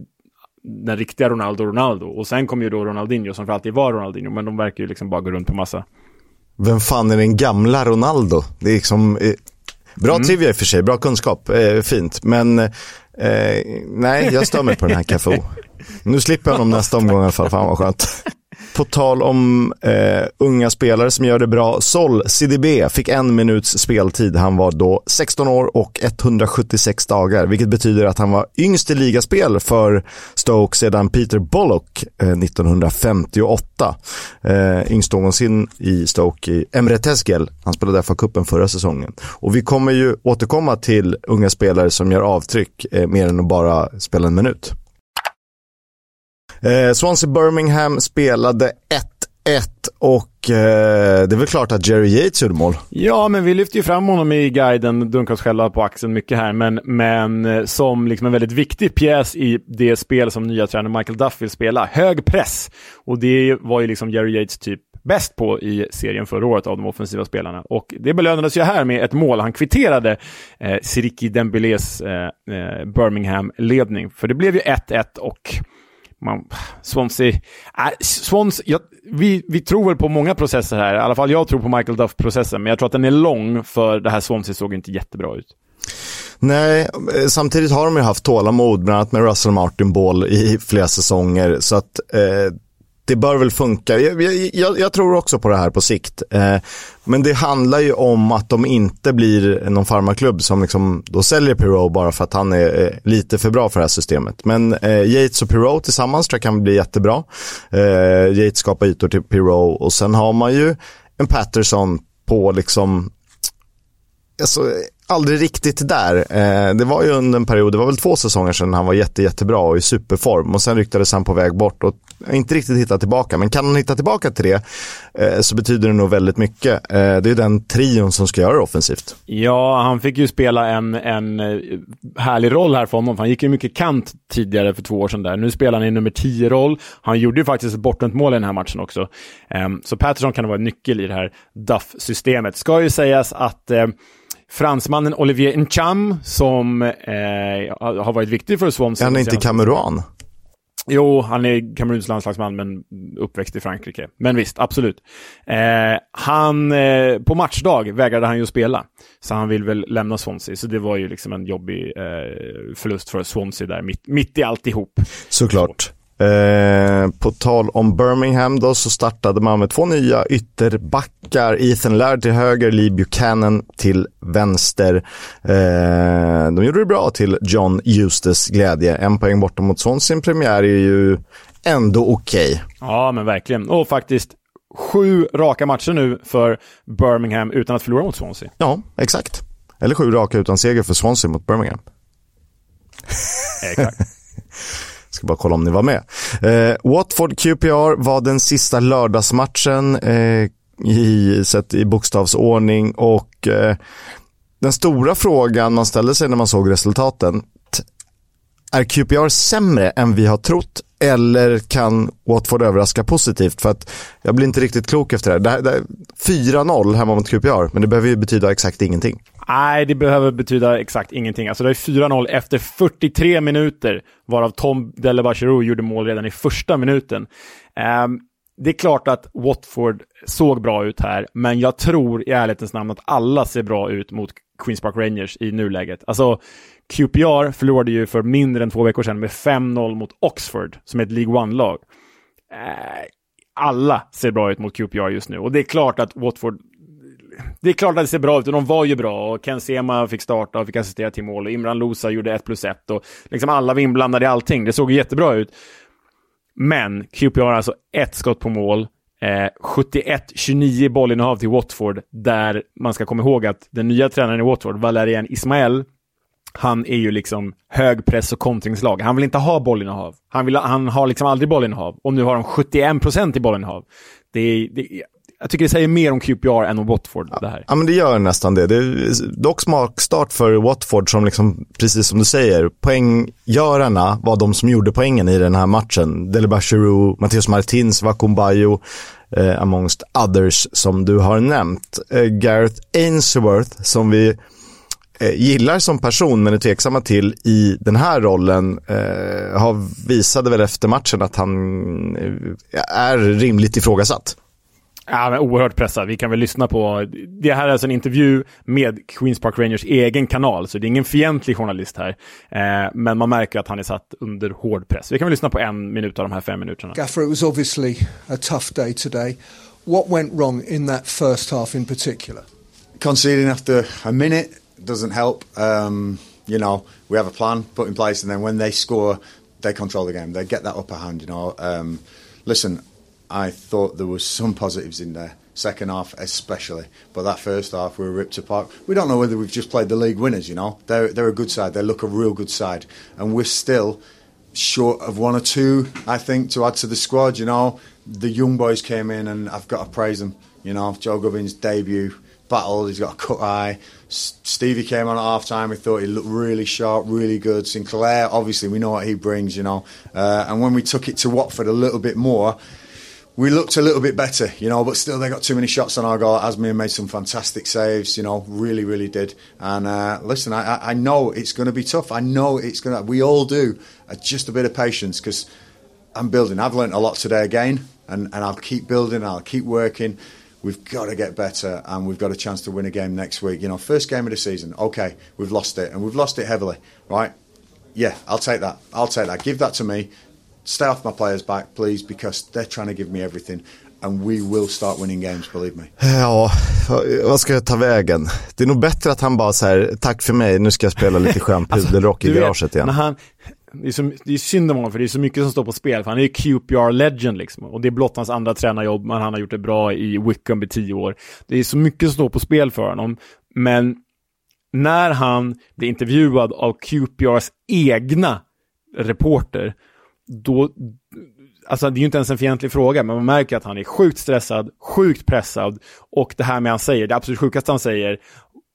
den riktiga Ronaldo Ronaldo. Och sen kom ju då Ronaldinho som för alltid var Ronaldinho, men de verkar ju liksom bara gå runt på massa. Vem fan är den gamla Ronaldo? Det är liksom, eh, bra mm. trivia i och för sig, bra kunskap, eh, fint. Men eh, nej, jag stör mig på den här Cafu. Nu slipper jag honom nästa omgång i alla fall, fan vad skönt. På tal om eh, unga spelare som gör det bra. Sol CDB fick en minuts speltid. Han var då 16 år och 176 dagar, vilket betyder att han var yngst i ligaspel för Stoke sedan Peter Bollock eh, 1958. Eh, yngst någonsin i Stoke i Emre Tesgel. Han spelade fa kuppen förra säsongen. Och vi kommer ju återkomma till unga spelare som gör avtryck eh, mer än att bara spela en minut. Eh, Swansea Birmingham spelade 1-1 och eh, det är väl klart att Jerry Yates gjorde mål. Ja, men vi lyfter ju fram honom i guiden, dunkar oss själva på axeln mycket här, men, men eh, som liksom en väldigt viktig pjäs i det spel som nya tränaren Michael Duff vill spela. Hög press. Och det var ju liksom Jerry Yates typ bäst på i serien förra året av de offensiva spelarna. Och det belönades ju här med ett mål. Han kvitterade eh, Siriki Dembélés eh, eh, Birmingham-ledning. För det blev ju 1-1 och man, Swansea, äh, Swans, jag, vi, vi tror väl på många processer här, i alla fall jag tror på Michael Duff-processen, men jag tror att den är lång för det här Swansea såg inte jättebra ut. Nej, eh, samtidigt har de ju haft tålamod, bland annat med Russell Martin Ball i flera säsonger, så att eh, det bör väl funka. Jag, jag, jag, tror också på det här på sikt. Eh, men det handlar ju om att de inte blir någon farmaklubb som liksom då säljer Pirou bara för att han är eh, lite för bra för det här systemet. Men eh, Yates och Pirou tillsammans tror jag kan bli jättebra. Eh, Yates skapar ytor till Pirou och sen har man ju en Patterson på liksom Alltså, aldrig riktigt där. Eh, det var ju under en period, det var väl två säsonger sedan han var jätte, jättebra och i superform och sen ryktades han på väg bort och inte riktigt hittat tillbaka. Men kan han hitta tillbaka till det eh, så betyder det nog väldigt mycket. Eh, det är ju den trion som ska göra det offensivt. Ja, han fick ju spela en, en eh, härlig roll här för honom. Han gick ju mycket kant tidigare för två år sedan där. Nu spelar han i nummer 10-roll. Han gjorde ju faktiskt ett bortdömt mål i den här matchen också. Ehm, så Patterson kan vara en nyckel i det här Duff-systemet. Ska ju sägas att eh, fransmannen Olivier Ncham som eh, har varit viktig för Swansea. Han är inte kameran? Jo, han är Kameruns landslagsman men uppväxt i Frankrike. Men visst, absolut. Eh, han, eh, på matchdag vägrade han ju spela. Så han vill väl lämna Swansea. Så det var ju liksom en jobbig eh, förlust för Swansea där, mitt, mitt i alltihop. Såklart. Eh, på tal om Birmingham då så startade man med två nya ytterbackar. Ethan Laird till höger, Lee Buchanan till vänster. Eh, de gjorde det bra till John Eustace glädje. En poäng borta mot Swansea premiär är ju ändå okej. Okay. Ja, men verkligen. Och faktiskt sju raka matcher nu för Birmingham utan att förlora mot Swansea. Ja, exakt. Eller sju raka utan seger för Swansea mot Birmingham. exakt. Ska bara kolla om ni var med. Eh, Watford QPR var den sista lördagsmatchen eh, i, sett i bokstavsordning och eh, den stora frågan man ställde sig när man såg resultaten. Är QPR sämre än vi har trott eller kan Watford överraska positivt? För att jag blir inte riktigt klok efter det här. det, det 4-0 hemma mot QPR, men det behöver ju betyda exakt ingenting. Nej, det behöver betyda exakt ingenting. Alltså det är 4-0 efter 43 minuter, varav Tom Delebachero gjorde mål redan i första minuten. Um, det är klart att Watford såg bra ut här, men jag tror i ärlighetens namn att alla ser bra ut mot Queens Park Rangers i nuläget. Alltså, QPR förlorade ju för mindre än två veckor sedan med 5-0 mot Oxford, som är ett League One-lag. Uh, alla ser bra ut mot QPR just nu. Och det är klart att Watford det är klart att det ser bra ut och de var ju bra och Ken Sema fick starta och fick assistera till mål och Imran Losa gjorde 1 plus 1 och liksom alla var inblandade i allting. Det såg jättebra ut. Men QPR har alltså ett skott på mål, eh, 71-29 bollinnehav till Watford, där man ska komma ihåg att den nya tränaren i Watford, Valerian Ismael, han är ju liksom högpress och kontringslag. Han vill inte ha bollinnehav. Han, vill, han har liksom aldrig bollinnehav. Och nu har de 71% i bollinnehav. Det är, det, jag tycker det säger mer om QPR än om Watford. Ja, det här. ja men det gör nästan det. Det är dock smakstart för Watford som liksom, precis som du säger, poänggörarna var de som gjorde poängen i den här matchen. Deliba Matteus Martins, Vakumbayo, eh, amongst others som du har nämnt. Eh, Gareth Ainsworth som vi eh, gillar som person men är tveksamma till i den här rollen eh, har visade väl efter matchen att han eh, är rimligt ifrågasatt. Ja, men oerhört pressad. Vi kan väl lyssna på... Det här är alltså en intervju med Queens Park Rangers egen kanal, så det är ingen fientlig journalist här. Eh, men man märker att han är satt under hård press. Vi kan väl lyssna på en minut av de här fem minuterna. Gaffer, it was obviously a tough day today. What went wrong in that first half in particular? Conceding after a minute doesn't help. Um, you know, we have a plan put in place, and then when they score, they control the game. They get that upper hand. You know, um, listen, I thought there was some positives in there. Second half, especially, but that first half we were ripped apart. We don't know whether we've just played the league winners. You know, they're they're a good side. They look a real good side, and we're still short of one or two. I think to add to the squad. You know, the young boys came in, and I've got to praise them. You know, Joe Gubbins' debut battle. He's got a cut eye. Stevie came on at half time. We thought he looked really sharp, really good. Sinclair, obviously, we know what he brings, you know. Uh, and when we took it to Watford a little bit more, we looked a little bit better, you know, but still they got too many shots on our goal. Asmir made some fantastic saves, you know, really, really did. And uh, listen, I, I know it's going to be tough. I know it's going to, we all do. Uh, just a bit of patience because I'm building. I've learned a lot today again, and, and I'll keep building, I'll keep working. We've got to get better, and we've got a chance to win a game next week. You know, first game of the season. Okay, we've lost it, and we've lost it heavily, right? Yeah, I'll take that. I'll take that. Give that to me. Stay off my players back please because they're trying to give me everything. And we will start winning games, believe me. Ja, vad ska jag ta vägen? Det är nog bättre att han bara säger tack för mig, nu ska jag spela lite skön pudelrock alltså, i garaget igen. När han, det, är så, det är synd om honom för det är så mycket som står på spel. För han är ju QPR legend liksom. Och det är blott hans andra tränarjobb, men han har gjort det bra i Wickham i tio år. Det är så mycket som står på spel för honom. Men när han blir intervjuad av QPRs egna reporter då, alltså det är ju inte ens en fientlig fråga, men man märker att han är sjukt stressad, sjukt pressad och det här med han säger, det absolut sjukaste han säger,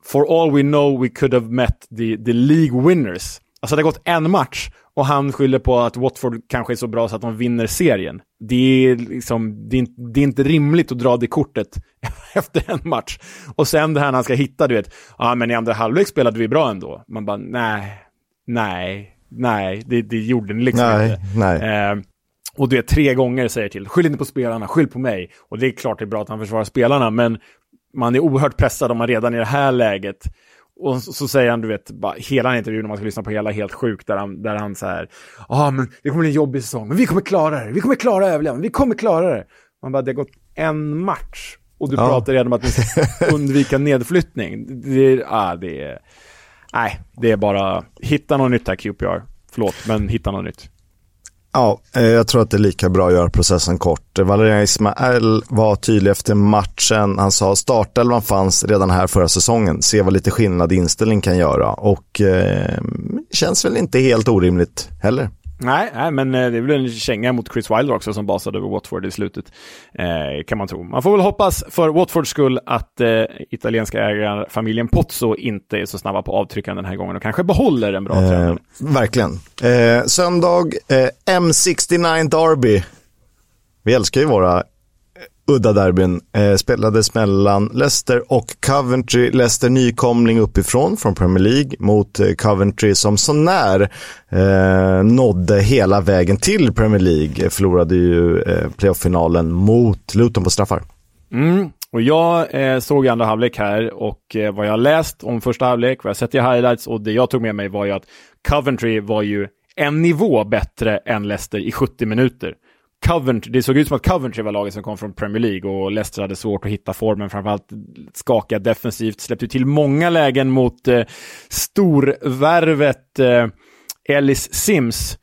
For all we know we could have met the, the League winners. Alltså det har gått en match och han skyller på att Watford kanske är så bra så att de vinner serien. Det är, liksom, det är, det är inte rimligt att dra det kortet efter en match. Och sen det här när han ska hitta, du vet, ja men i andra halvlek spelade vi bra ändå. Man bara, nej, nej, nej, det, det gjorde ni liksom nej, inte. Nej. Eh, och det tre gånger säger till, skyll inte på spelarna, skyll på mig. Och det är klart det är bra att han försvarar spelarna, men man är oerhört pressad om man redan i det här läget och så, så, säger han, du vet, bara, hela intervjun, om man ska lyssna på hela, helt sjukt, där han, där han så här, ja ah, men det kommer bli en jobbig säsong, men vi kommer klara det, vi kommer klara överlevnaden, vi kommer klara det. Man bara, det har gått en match och du ja. pratar redan om att undvika nedflyttning. Det, ah, det är, nej, det är bara, hitta något nytt här QPR. Förlåt, men hitta något nytt. Ja, eh, jag tror att det är lika bra att göra processen kort. Valerian Ismael var tydlig efter matchen. Han sa startelvan fanns redan här förra säsongen. Se vad lite skillnad i inställning kan göra. Och eh, känns väl inte helt orimligt heller. Nej, nej, men eh, det är väl en känga mot Chris Wilder också som basade över Watford i slutet, eh, kan man tro. Man får väl hoppas för Watfords skull att eh, italienska ägarfamiljen Pozzo inte är så snabba på avtryckaren den här gången och kanske behåller en bra eh, tränare. Verkligen. Eh, söndag, eh, M69 Derby. Vi älskar ju våra udda derbyn eh, spelades mellan Leicester och Coventry. Leicester nykomling uppifrån från Premier League mot eh, Coventry som sånär eh, nådde hela vägen till Premier League. Förlorade ju eh, playoff-finalen mot Luton på straffar. Mm. Och jag eh, såg andra halvlek här och eh, vad jag läst om första halvlek, vad jag sett i highlights och det jag tog med mig var ju att Coventry var ju en nivå bättre än Leicester i 70 minuter. Coventry, det såg ut som att Coventry var laget som kom från Premier League och Leicester hade svårt att hitta formen, framförallt skaka defensivt, släppte till många lägen mot eh, storvärvet eh, Ellis Sims.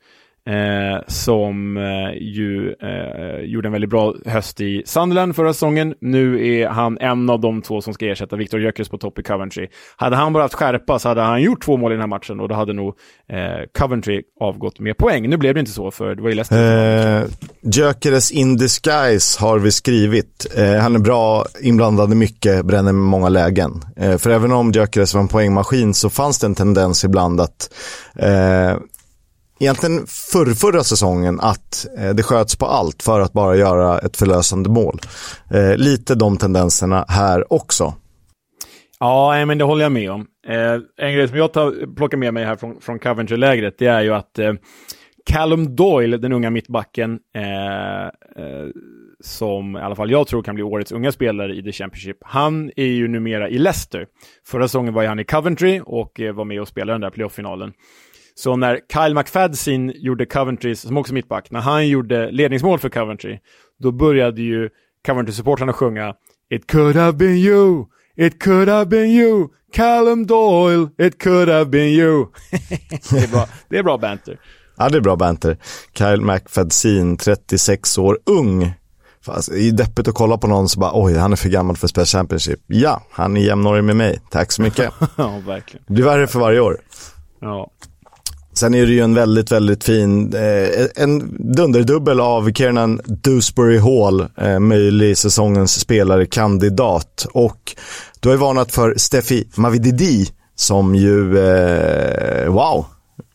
Eh, som eh, ju eh, gjorde en väldigt bra höst i Sunderland förra säsongen. Nu är han en av de två som ska ersätta Victor Gyökeres på topp i Coventry. Hade han bara haft skärpa så hade han gjort två mål i den här matchen och då hade nog eh, Coventry avgått med poäng. Nu blev det inte så för det var ju Leicester. Eh, Gyökeres in disguise har vi skrivit. Eh, han är bra, inblandad i mycket, bränner med många lägen. Eh, för även om Gyökeres var en poängmaskin så fanns det en tendens ibland att eh, egentligen förr, förra säsongen att eh, det sköts på allt för att bara göra ett förlösande mål. Eh, lite de tendenserna här också. Ja, men det håller jag med om. Eh, en grej som jag tar, plockar med mig här från, från Coventry-lägret, det är ju att eh, Callum Doyle, den unga mittbacken, eh, eh, som i alla fall jag tror kan bli årets unga spelare i The Championship, han är ju numera i Leicester. Förra säsongen var han i Coventry och eh, var med och spelade den där playoff-finalen. Så när Kyle McFadsin gjorde Coventry, som också mittback, när han gjorde ledningsmål för Coventry, då började ju Coventry-supportrarna sjunga It could have been you, it could have been you, Callum Doyle, it could have been you. det, är bra, det är bra banter. Ja, det är bra banter. Kyle McFadsin, 36 år, ung. Fast, det är deppigt att kolla på någon som bara, oj, han är för gammal för Spel Championship. Ja, han är jämnårig med mig. Tack så mycket. ja, verkligen. Det blir värre för varje år. Ja. Sen är det ju en väldigt, väldigt fin, eh, en dunderdubbel av Kiernan Dewsbury Hall, eh, möjlig säsongens spelare-kandidat. Och du har ju varnat för Steffi Mavididi som ju, eh, wow,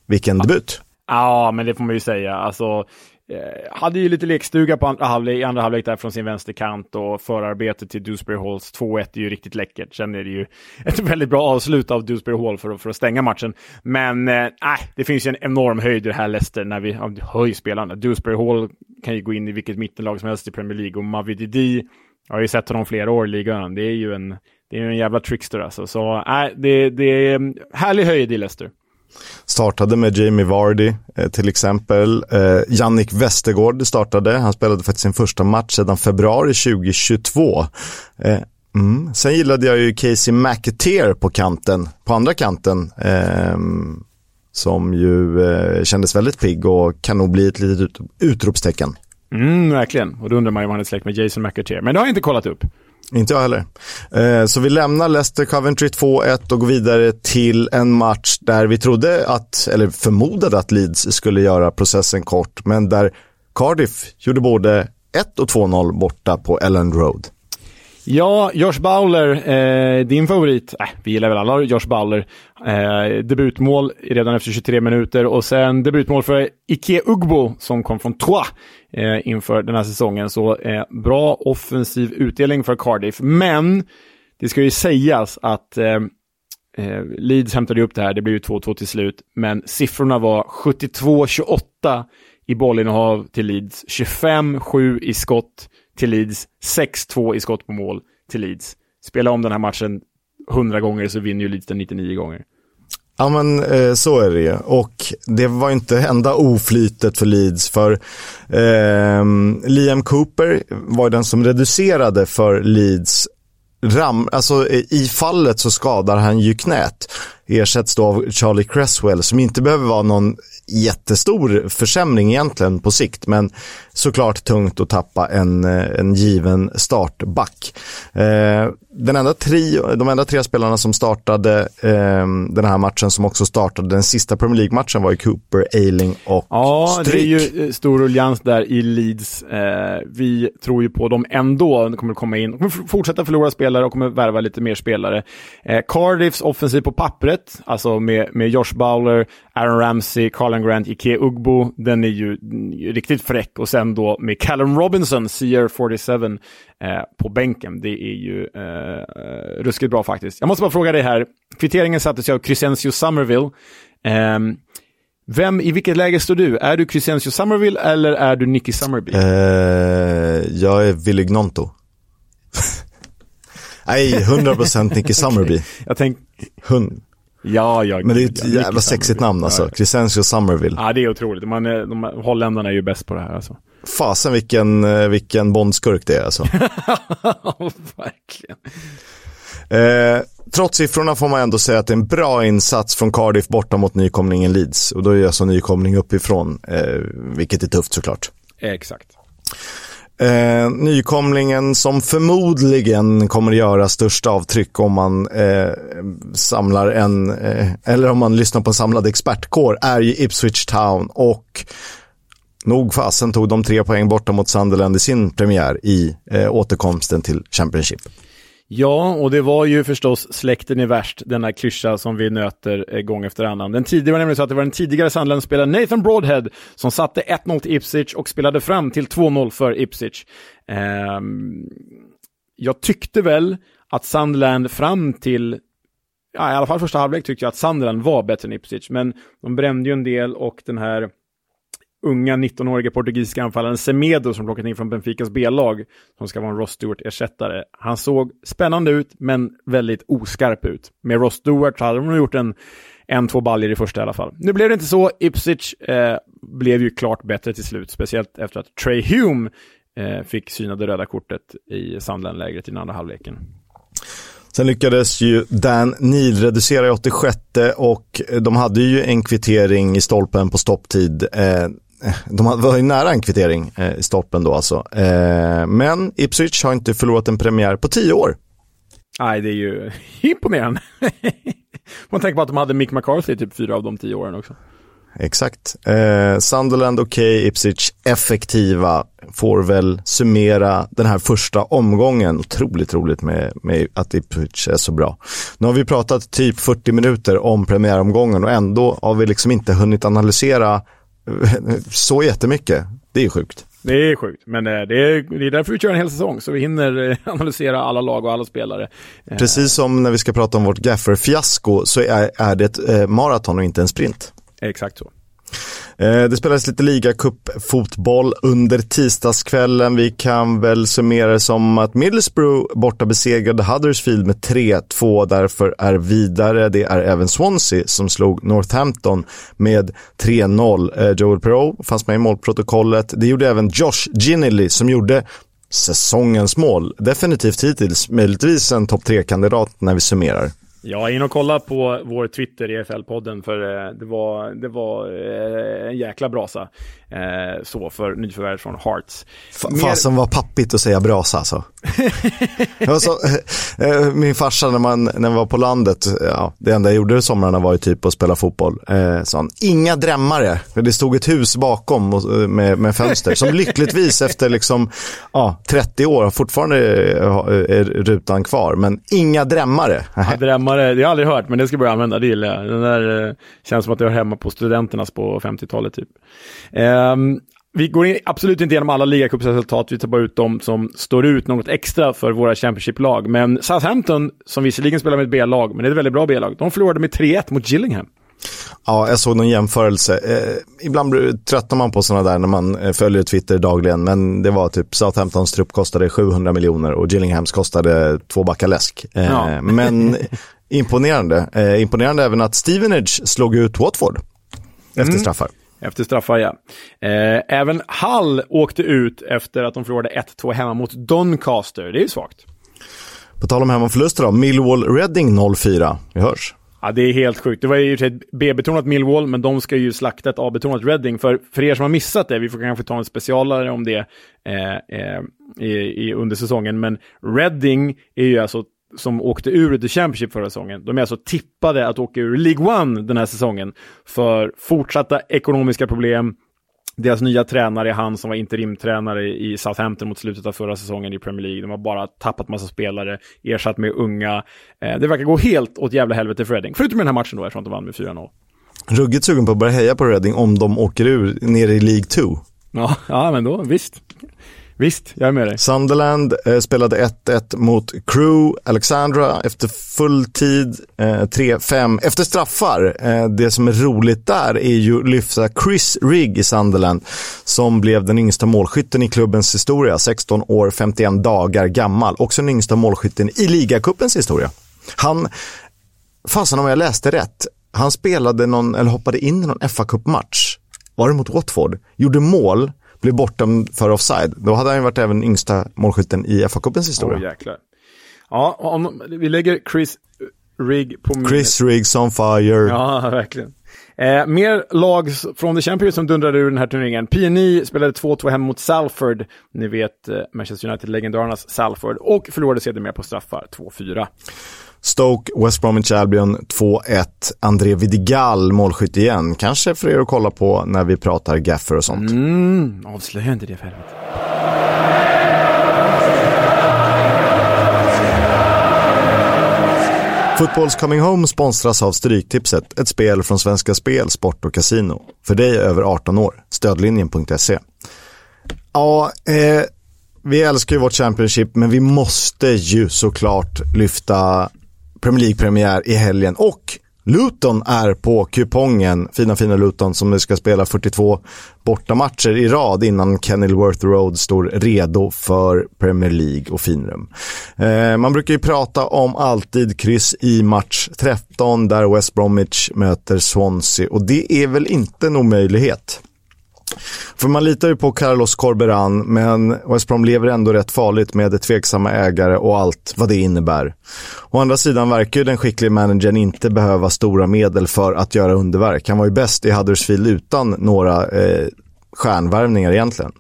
vilken debut. Ja, men det får man ju säga. Alltså, Eh, hade ju lite lekstuga på andra halvlek, i andra halvlek där från sin vänsterkant och förarbetet till Dewsbury Halls 2-1 är ju riktigt läckert. Sen är det ju ett väldigt bra avslut av Dewsbury Hall för, för att stänga matchen. Men eh, det finns ju en enorm höjd i det här Leicester när vi höjer spelarna. Dewsbury Hall kan ju gå in i vilket mittenlag som helst i Premier League och Mavi Didi, jag har ju sett honom flera år i ligan. Det är ju en, det är en jävla trickster alltså. Så äh, det, det är härlig höjd i Leicester. Startade med Jamie Vardy eh, till exempel. Eh, Jannik Westergård startade. Han spelade faktiskt sin första match sedan februari 2022. Eh, mm. Sen gillade jag ju Casey McAteer på kanten, på andra kanten. Eh, som ju eh, kändes väldigt pigg och kan nog bli ett litet ut utropstecken. Mm, verkligen. Och då undrar man ju om han är släkt med Jason McAteer. Men det har jag inte kollat upp. Inte jag heller. Eh, så vi lämnar Leicester Coventry 2-1 och går vidare till en match där vi trodde att, eller förmodade att Leeds skulle göra processen kort, men där Cardiff gjorde både 1 och 2-0 borta på Ellen Road. Ja, Josh Bowler, eh, din favorit. Äh, vi gillar väl alla Josh Bowler. Eh, debutmål redan efter 23 minuter och sen debutmål för Ike Ugbo som kom från Troyes eh, inför den här säsongen. Så eh, bra offensiv utdelning för Cardiff. Men det ska ju sägas att eh, eh, Leeds hämtade upp det här. Det blev ju 2-2 till slut. Men siffrorna var 72-28 i bollinnehav till Leeds. 25-7 i skott till Leeds. 6-2 i skott på mål till Leeds. Spela om den här matchen 100 gånger så vinner ju Leeds den 99 gånger. Ja men eh, så är det ju. Och det var inte enda oflytet för Leeds för eh, Liam Cooper var den som reducerade för Leeds ram, alltså i fallet så skadar han ju knät. Ersätts då av Charlie Cresswell som inte behöver vara någon jättestor försämring egentligen på sikt, men såklart tungt att tappa en, eh, en given startback. Eh, den enda tri, de enda tre spelarna som startade eh, den här matchen, som också startade den sista Premier League-matchen var ju Cooper, Ailing och Ja, Stryk. det är ju eh, stor ruljans där i Leeds. Eh, vi tror ju på dem ändå. De kommer komma in, de kommer fortsätta förlora spelare och kommer värva lite mer spelare. Eh, Cardiffs offensiv på pappret, alltså med, med Josh Bowler, Aaron Ramsey, Carlan Grant, Ike Ugbo, den är ju riktigt fräck. Och sen då med Callum Robinson, CR47, eh, på bänken. Det är ju eh, ruskigt bra faktiskt. Jag måste bara fråga dig här, kvitteringen sattes ju av Crescencio Somerville. Eh, vem, i vilket läge står du? Är du Crescencio Somerville eller är du Nicky Summerby? Eh, jag är Willy Gnonto. Nej, 100% Nicky Summerby. Jag tänk... Hund. Ja, ja. Men det är ett ja, jävla sexigt namn alltså. Ja, Crescencio Somerville. ja, det är otroligt. Man är, de, holländarna är ju bäst på det här alltså. Fasen vilken, eh, vilken bondskurk det är alltså. Verkligen. Eh, trots siffrorna får man ändå säga att det är en bra insats från Cardiff borta mot nykomlingen Leeds. Och då är det alltså nykomling uppifrån, eh, vilket är tufft såklart. Exakt. Eh, nykomlingen som förmodligen kommer att göra största avtryck om man eh, samlar en, eh, eller om man lyssnar på en samlad expertkår, är ju Ipswich Town och nog fasen tog de tre poäng borta mot Sunderland i sin premiär i eh, återkomsten till Championship. Ja, och det var ju förstås släkten är värst, denna klyscha som vi nöter eh, gång efter annan. Den tidigare var nämligen så att det var den tidigare Sunderland-spelaren Nathan Broadhead som satte 1-0 till Ipswich och spelade fram till 2-0 för Ipswich. Eh, jag tyckte väl att Sandland fram till ja, i alla fall första halvlek tyckte jag att Sunderland var bättre än Ipswich, men de brände ju en del och den här unga 19-åriga portugisiska anfallaren Semedo som plockat in från Benficas B-lag, som ska vara en Ross Stewart-ersättare. Han såg spännande ut, men väldigt oskarp ut. Med Ross Stewart hade de gjort en, en två baljer i första i alla fall. Nu blev det inte så. Ipswich eh, blev ju klart bättre till slut, speciellt efter att Trey Hume eh, fick syna det röda kortet i Sandland-lägret i den andra halvleken. Sen lyckades ju Dan Neil reducera i 86 och de hade ju en kvittering i stolpen på stopptid. Eh, de var ju nära en kvittering eh, i stolpen då alltså. Eh, men Ipswich har inte förlorat en premiär på tio år. Nej, det är ju imponerande. Man tänker på att de hade Mick McCarthy typ fyra av de tio åren också. Exakt. Eh, Sunderland okej, okay, Ipswich effektiva. Får väl summera den här första omgången. Otroligt roligt med, med att Ipswich är så bra. Nu har vi pratat typ 40 minuter om premiäromgången och ändå har vi liksom inte hunnit analysera så jättemycket. Det är sjukt. Det är sjukt, men eh, det är, det är därför vi kör en hel säsong, så vi hinner eh, analysera alla lag och alla spelare. Eh, Precis som när vi ska prata om vårt Gaffer-fiasko så är, är det ett maraton och inte en sprint. Exakt så. Eh, det spelades lite ligacup-fotboll under tisdagskvällen. Vi kan väl summera det som att Middlesbrough borta besegrade Huddersfield med 3-2. Därför är vidare. Det är även Swansea som slog Northampton med 3-0. Eh, Joel Perreault fanns med i målprotokollet. Det gjorde även Josh Ginnelly som gjorde säsongens mål. Definitivt hittills, möjligtvis en topp 3-kandidat när vi summerar. Ja, in och kolla på vår Twitter, EFL-podden, för eh, det var, det var eh, en jäkla brasa. Eh, så för nyförvärv från Hearts. Mer... Fasen var pappigt att säga brasa alltså. så, min farsa när man, när man var på landet, ja, det enda jag gjorde i somrarna var ju typ att spela fotboll. Eh, sa han, inga drämmare. Det stod ett hus bakom med, med fönster som lyckligtvis efter liksom, ja, 30 år fortfarande är rutan kvar. Men inga drämmare. Ja, drämmare det har jag aldrig hört, men det ska jag börja använda, det gillar jag. Den där eh, känns som att det hör hemma på studenternas på 50-talet typ. Um, vi går in, absolut inte igenom alla ligacupsresultat, vi tar bara ut de som står ut något extra för våra Championship-lag. Men Southampton, som visserligen spelar med ett B-lag, men det är ett väldigt bra B-lag, de förlorade med 3-1 mot Gillingham. Ja, jag såg någon jämförelse. Eh, ibland tröttnar man på sådana där när man eh, följer Twitter dagligen, men det var typ Southamptons trupp kostade 700 miljoner och Gillinghams kostade två backar läsk. Eh, ja. Men imponerande. Eh, imponerande även att Stevenage slog ut Watford efter mm. straffar. Efter straffar, ja. Eh, även Hull åkte ut efter att de förlorade 1-2 hemma mot Doncaster. Det är ju svagt. På tal om hemmaförluster då, Millwall Reading 0-4. Vi hörs. Ja, det är helt sjukt. Det var ju ett B-betonat Millwall, men de ska ju slakta ett A-betonat Reading. För, för er som har missat det, vi får kanske ta en specialare om det eh, eh, i, i, under säsongen, men Reading är ju alltså som åkte ur The Championship förra säsongen. De är alltså tippade att åka ur League One den här säsongen för fortsatta ekonomiska problem. Deras nya tränare är han som var interimtränare i Southampton mot slutet av förra säsongen i Premier League. De har bara tappat massa spelare, ersatt med unga. Eh, det verkar gå helt åt jävla helvete för Reading. Förutom den här matchen då, eftersom de vann med 4-0. Ruggigt sugen på att börja heja på Reading om de åker ur nere i League 2. Ja, ja, men då visst. Visst, jag är med dig. Sunderland eh, spelade 1-1 mot Crew, Alexandra efter full tid, eh, 3-5 efter straffar. Eh, det som är roligt där är ju lyfta Chris Rigg i Sunderland som blev den yngsta målskytten i klubbens historia, 16 år 51 dagar gammal. Också den yngsta målskytten i ligacupens historia. Han, fasen om jag läste rätt, han spelade någon, eller hoppade in i någon fa Cup-match, var det mot Watford, gjorde mål blev bortdömd för offside. Då hade han ju varit även yngsta målskytten i FA-cupens historia. Åh jäklar. Ja, om, vi lägger Chris Rigg på minnet. Chris Riggs on fire. Ja, verkligen. Eh, mer lag från The Champions som dundrade ur den här turneringen. PNI spelade 2-2 hem mot Salford. Ni vet eh, Manchester United-legendarernas Salford. Och förlorade sedermera på straffar 2-4. Stoke, West Bromwich Albion 2-1. André Vidigal målskytt igen. Kanske för er att kolla på när vi pratar gaffer och sånt. Mm, avslöja inte det för helvete. Fotbolls Coming Home sponsras av Stryktipset, ett spel från Svenska Spel, Sport och Casino. För dig över 18 år, stödlinjen.se. Ja, eh, vi älskar ju vårt Championship, men vi måste ju såklart lyfta Premier League-premiär i helgen och Luton är på kupongen, fina fina Luton som nu ska spela 42 bortamatcher i rad innan Kenilworth Road står redo för Premier League och finrum. Eh, man brukar ju prata om alltid kryss i match 13 där West Bromwich möter Swansea och det är väl inte en omöjlighet. För man litar ju på Carlos Corberan, men West Brom lever ändå rätt farligt med tveksamma ägare och allt vad det innebär. Å andra sidan verkar ju den skickliga managern inte behöva stora medel för att göra underverk. Han var ju bäst i Huddersfield utan några eh, stjärnvärvningar egentligen.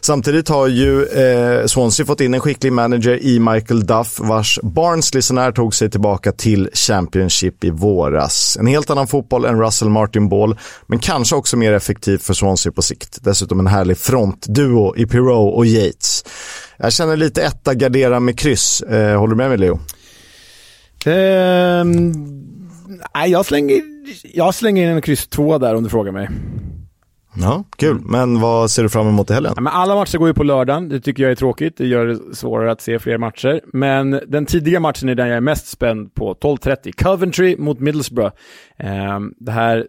Samtidigt har ju eh, Swansea fått in en skicklig manager i Michael Duff vars Barnsley sånär tog sig tillbaka till Championship i våras. En helt annan fotboll än Russell Martin Ball, men kanske också mer effektiv för Swansea på sikt. Dessutom en härlig frontduo i Pirou och Yates. Jag känner lite etta gardera med kryss. Eh, håller du med mig Leo? Um, nej, jag slänger, jag slänger in en kryss två där om du frågar mig. Ja, kul. Mm. Men vad ser du fram emot i helgen? Ja, men alla matcher går ju på lördagen. Det tycker jag är tråkigt. Det gör det svårare att se fler matcher. Men den tidiga matchen är den jag är mest spänd på. 12.30. Coventry mot Middlesbrough. Eh, det här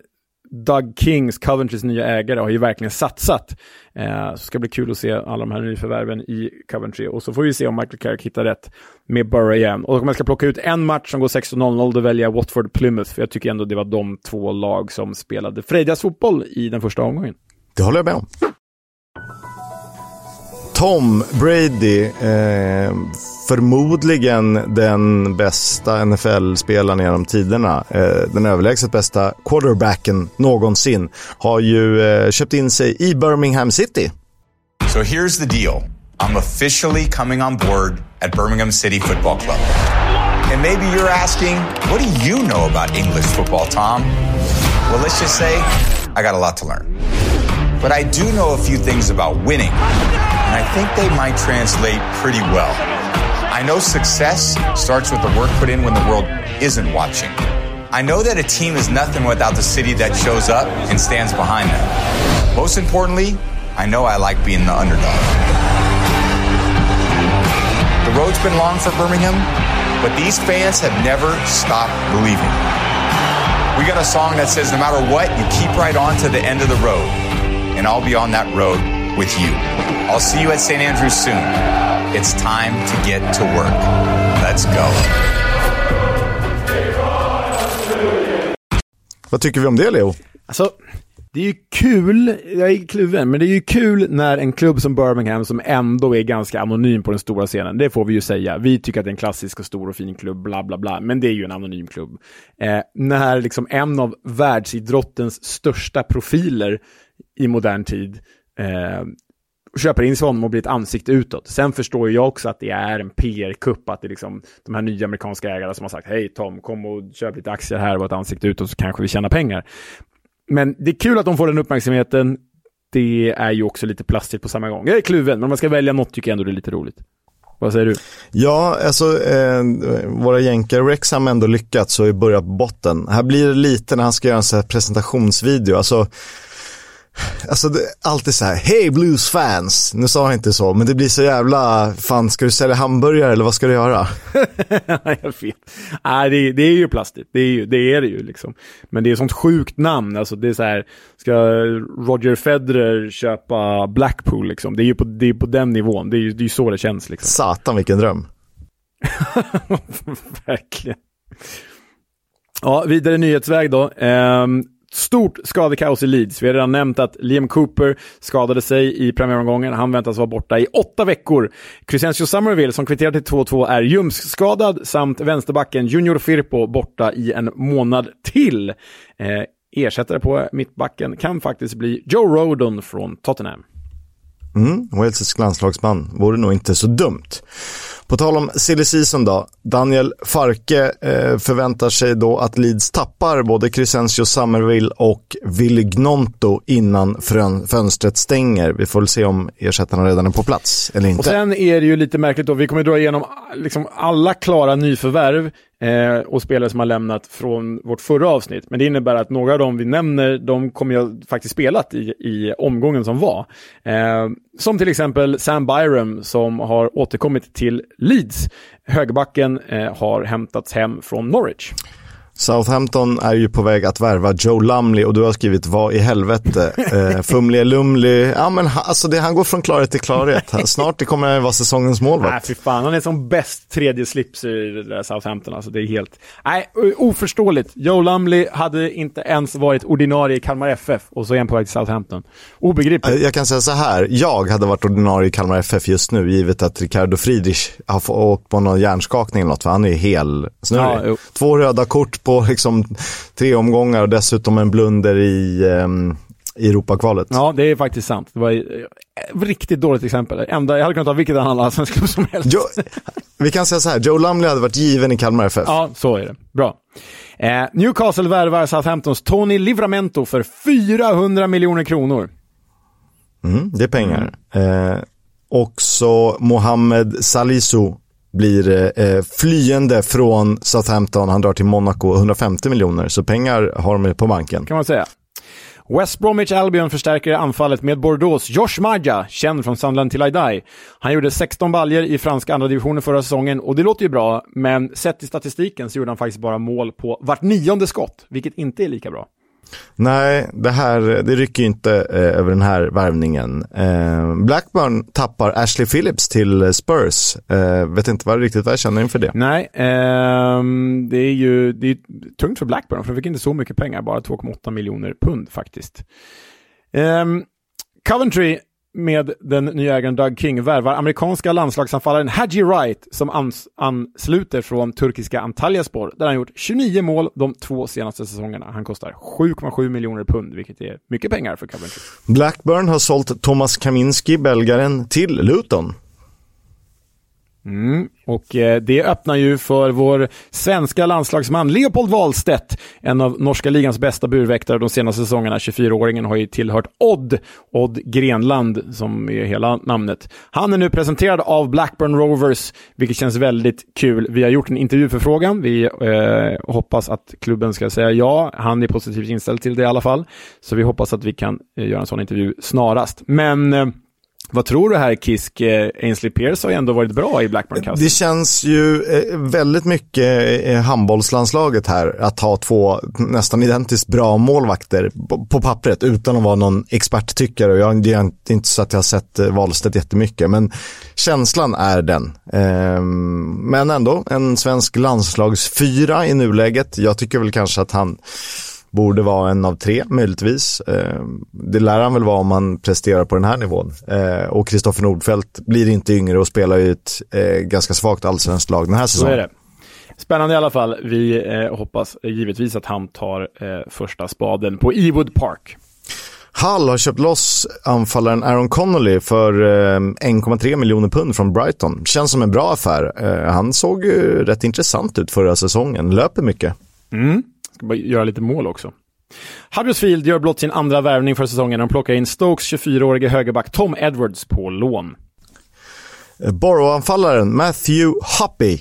Doug Kings, Coventrys nya ägare, har ju verkligen satsat. Eh, så ska det bli kul att se alla de här nyförvärven i Coventry. Och så får vi se om Michael Carrick hittar rätt med Borough igen. Och om jag ska plocka ut en match som går 16.00, då väljer jag Watford-Plymouth. För jag tycker ändå det var de två lag som spelade frejdigast fotboll i den första omgången. Det håller jag med om. Tom Brady, eh, förmodligen den bästa NFL-spelaren genom tiderna, eh, den överlägset bästa quarterbacken någonsin, har ju eh, köpt in sig i Birmingham City. So here's the deal. I'm officially coming on board at Birmingham City Football Club. And maybe you're asking, what do you know about English football, Tom? Well, let's just say I got a lot to learn. But I do know a few things about winning, and I think they might translate pretty well. I know success starts with the work put in when the world isn't watching. I know that a team is nothing without the city that shows up and stands behind them. Most importantly, I know I like being the underdog. The road's been long for Birmingham, but these fans have never stopped believing. We got a song that says, no matter what, you keep right on to the end of the road and I'll be on that road with you. I'll see you at St. Andrews soon. It's time to get to work. Let's go. Vad tycker vi om det, Leo? Alltså, det är ju kul, jag är kluven, men det är ju kul när en klubb som Birmingham som ändå är ganska anonym på den stora scenen, det får vi ju säga. Vi tycker att det är en klassisk och stor och fin klubb, bla bla bla, men det är ju en anonym klubb. Eh, när liksom en av världsidrottens största profiler i modern tid eh, köper in sig honom och blir ett ansikte utåt. Sen förstår jag också att det är en PR-kupp, att det är liksom de här nya amerikanska ägarna som har sagt hej Tom, kom och köp lite aktier här och ett ansikte utåt så kanske vi tjänar pengar. Men det är kul att de får den uppmärksamheten. Det är ju också lite plastigt på samma gång. Jag är kluven, men om man ska välja något tycker jag ändå det är lite roligt. Vad säger du? Ja, alltså eh, våra jänkar Rexham ändå lyckats och börjat på botten. Här blir det lite när han ska göra en sån här presentationsvideo. Alltså Alltså det, alltid så här, hej blues fans. Nu sa han inte så, men det blir så jävla, fan ska du sälja hamburgare eller vad ska du göra? jag vet. Nej, det, det, är ju plastigt, det är, ju, det är det ju liksom. Men det är ett sånt sjukt namn, alltså det är så här, ska Roger Federer köpa Blackpool liksom? Det är ju på, det är på den nivån, det är ju det är så det känns liksom. Satan vilken dröm. Verkligen. Ja, vidare nyhetsväg då. Um, stort skadekaos i Leeds. Vi har redan nämnt att Liam Cooper skadade sig i premiäromgången. Han väntas vara borta i åtta veckor. Crescencio Summerville, som kvitterade till 2-2, är ljumskskadad samt vänsterbacken Junior Firpo borta i en månad till. Eh, ersättare på mittbacken kan faktiskt bli Joe Rodon från Tottenham. Mm, Walesisk landslagsman vore nog inte så dumt. På tal om silly season då. Daniel Farke eh, förväntar sig då att Leeds tappar både Crescencio Summerville och Willy Gnonto innan fönstret stänger. Vi får väl se om ersättarna redan är på plats eller inte. Och sen är det ju lite märkligt då, vi kommer dra igenom liksom alla klara nyförvärv eh, och spelare som har lämnat från vårt förra avsnitt. Men det innebär att några av dem vi nämner, de kommer jag faktiskt spelat i, i omgången som var. Eh, som till exempel Sam Byram som har återkommit till Leeds. Högerbacken eh, har hämtats hem från Norwich. Southampton är ju på väg att värva Joe Lumley och du har skrivit vad i helvete. Eh, Fumle Lumley, ja men alltså det, han går från klarhet till klarhet. Snart det kommer han vara säsongens målvakt. Nej, fy fan, han är som bäst tredje slips i det där Southampton. Alltså det är helt, nej, oförståeligt. Joe Lumley hade inte ens varit ordinarie i Kalmar FF och så är han på väg till Southampton. Obegripligt. Eh, jag kan säga så här, jag hade varit ordinarie i Kalmar FF just nu, givet att Ricardo Friedrich har åkt på någon hjärnskakning eller något, för han är hel snurrig. Ja, Två röda kort på liksom tre omgångar och dessutom en blunder i um, Europakvalet. Ja, det är faktiskt sant. Det var ett eh, riktigt dåligt exempel. Enda, jag hade kunnat ta vilket annan allsvensk klubb som helst. Jo, vi kan säga så här, Joe Lumley hade varit given i Kalmar FF. Ja, så är det. Bra. Eh, Newcastle värvar Southamptons Tony Livramento för 400 miljoner kronor. Mm, det är pengar. Mm. Eh, också Mohamed Salisu blir eh, eh, flyende från Southampton. Han drar till Monaco 150 miljoner, så pengar har de på banken. Kan man säga. West Bromwich Albion förstärker anfallet med Bordeaux Josh Maja, känd från Sunderland till I Die. Han gjorde 16 baljer i franska andra divisionen förra säsongen och det låter ju bra, men sett i statistiken så gjorde han faktiskt bara mål på vart nionde skott, vilket inte är lika bra. Nej, det här det rycker inte eh, över den här värvningen. Eh, Blackburn tappar Ashley Phillips till Spurs. Eh, vet inte vad riktigt vad jag känner inför det. Nej, ehm, det är ju det är tungt för Blackburn, för de fick inte så mycket pengar, bara 2,8 miljoner pund faktiskt. Ehm, Coventry med den nya ägaren Doug King värvar amerikanska landslagsanfallaren Haji Wright som ans ansluter från turkiska Antalyaspor där han gjort 29 mål de två senaste säsongerna. Han kostar 7,7 miljoner pund, vilket är mycket pengar för Coventry. Blackburn har sålt Thomas Kaminski, belgaren, till Luton. Mm, och eh, det öppnar ju för vår svenska landslagsman Leopold Wahlstedt, en av norska ligans bästa burväktare de senaste säsongerna. 24-åringen har ju tillhört Odd, Odd Grenland som är hela namnet. Han är nu presenterad av Blackburn Rovers, vilket känns väldigt kul. Vi har gjort en intervjuförfrågan. Vi eh, hoppas att klubben ska säga ja. Han är positivt inställd till det i alla fall. Så vi hoppas att vi kan eh, göra en sån intervju snarast. Men eh, vad tror du här Kisk? Eh, Ainsley Pierce har ju ändå varit bra i Blackburn Castle. Det känns ju eh, väldigt mycket eh, handbollslandslaget här att ha två nästan identiskt bra målvakter på pappret utan att vara någon experttyckare. Jag, det är inte så att jag har sett Wahlstedt jättemycket men känslan är den. Ehm, men ändå en svensk landslagsfyra i nuläget. Jag tycker väl kanske att han borde vara en av tre möjligtvis. Eh, det lär han väl vara om man presterar på den här nivån. Eh, och Kristoffer Nordfeldt blir inte yngre och spelar ju ett eh, ganska svagt allsvenskt lag den här säsongen. Så är det. Spännande i alla fall. Vi hoppas givetvis att han tar första spaden på Ewood Park. Hull har köpt loss anfallaren Aaron Connolly för 1,3 miljoner pund från Brighton. Känns som en bra affär. Han såg rätt intressant ut förra säsongen, löper mycket. Mm. Göra lite mål också. Huddersfield gör blott sin andra värvning för säsongen. De plockar in Stokes 24-årige högerback Tom Edwards på lån. Borough-anfallaren Matthew Hoppy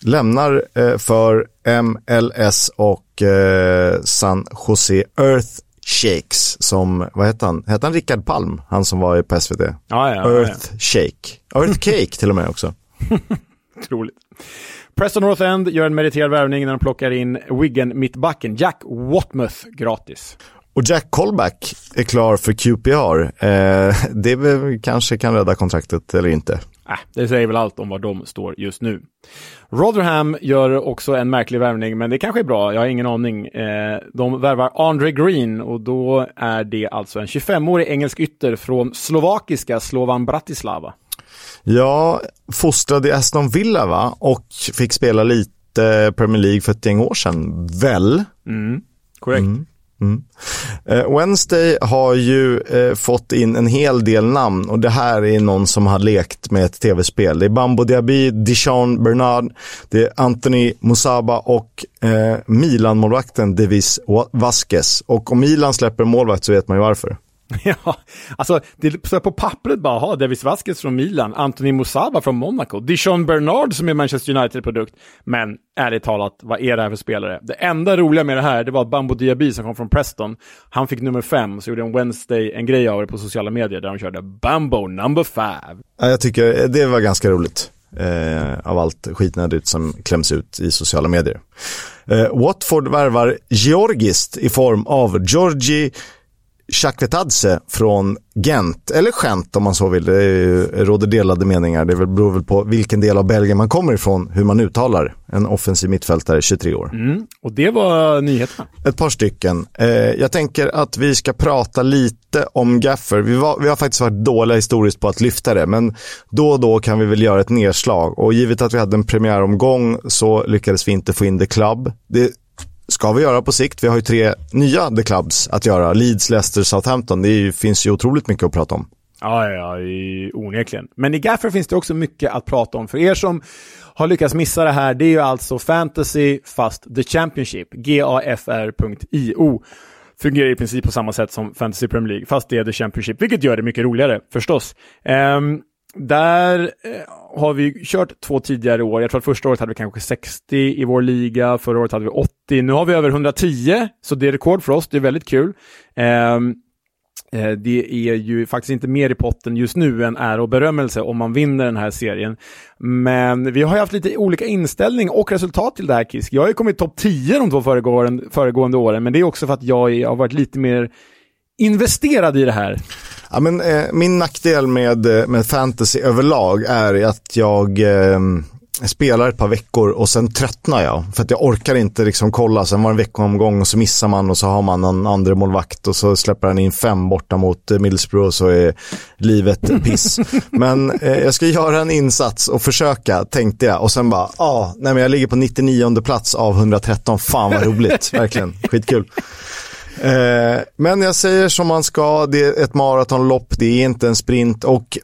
lämnar eh, för MLS och eh, San Jose Earth Shakes som, vad heter han? Hette han Rickard Palm? Han som var på SVT? Ja, ja, Earth ja. Shake. Earth Cake till och med också. Otroligt. Preston North End gör en meriterad värvning när de plockar in Wigan-mittbacken Jack Watmouth gratis. Och Jack Colback är klar för QPR. Eh, det kanske kan rädda kontraktet eller inte. Äh, det säger väl allt om var de står just nu. Rotherham gör också en märklig värvning, men det kanske är bra. Jag har ingen aning. Eh, de värvar Andre Green och då är det alltså en 25-årig engelsk ytter från slovakiska Slovan Bratislava. Ja, fostrad i Aston Villa va? Och fick spela lite Premier League för ett gäng år sedan, väl? Mm, korrekt. Mm. Mm. Eh, Wednesday har ju eh, fått in en hel del namn och det här är någon som har lekt med ett tv-spel. Det är Bambo Diaby, Dijon Bernard, det är Anthony Musaba och eh, Milan-målvakten Devis Vasquez. Och om Milan släpper målvakt så vet man ju varför. Ja, alltså det är på pappret bara, ha Davis Vasquez från Milan, Anthony Musaba från Monaco, Dijon Bernard som är Manchester United-produkt. Men ärligt talat, vad är det här för spelare? Det enda roliga med det här, det var att Bambo Diaby som kom från Preston, han fick nummer fem, så gjorde en Wednesday en grej av det på sociala medier där de körde Bambo number five. Ja, jag tycker det var ganska roligt. Eh, av allt skitnödigt som kläms ut i sociala medier. Eh, Watford värvar Georgist i form av Georgi Chakvetadze från Gent, eller Gent om man så vill. Det råder delade meningar. Det beror väl på vilken del av Belgien man kommer ifrån, hur man uttalar en offensiv mittfältare, 23 år. Mm, och det var nyheterna. Ett par stycken. Eh, jag tänker att vi ska prata lite om Gaffer. Vi, var, vi har faktiskt varit dåliga historiskt på att lyfta det, men då och då kan vi väl göra ett nedslag. Och givet att vi hade en premiäromgång så lyckades vi inte få in The Club. Det ska vi göra på sikt. Vi har ju tre nya The Clubs att göra. Leeds, Leicester, Southampton. Det ju, finns ju otroligt mycket att prata om. Ja, ja, onekligen. Men i Gaffer finns det också mycket att prata om. För er som har lyckats missa det här, det är ju alltså Fantasy fast The Championship. GAFR.io. Fungerar i princip på samma sätt som Fantasy Premier League, fast det är The Championship, vilket gör det mycket roligare förstås. Um, där eh, har vi kört två tidigare år. Jag tror att första året hade vi kanske 60 i vår liga, förra året hade vi 80. Nu har vi över 110, så det är rekord för oss. Det är väldigt kul. Ehm, eh, det är ju faktiskt inte mer i potten just nu än ära och berömmelse om man vinner den här serien. Men vi har ju haft lite olika inställning och resultat till det här Kisk. Jag har ju kommit topp 10 de två föregående, föregående åren, men det är också för att jag har varit lite mer investerad i det här. Ja, men, eh, min nackdel med, eh, med fantasy överlag är att jag eh, spelar ett par veckor och sen tröttnar jag. För att jag orkar inte liksom kolla, sen var det en veckomgång och så missar man och så har man någon andra målvakt och så släpper han in fem borta mot eh, Middlesbrough och så är livet piss. men eh, jag ska göra en insats och försöka, tänkte jag. Och sen bara, ja, ah, nej men jag ligger på 99 plats av 113, fan vad roligt, verkligen, skitkul. Eh, men jag säger som man ska, det är ett maratonlopp, det är inte en sprint och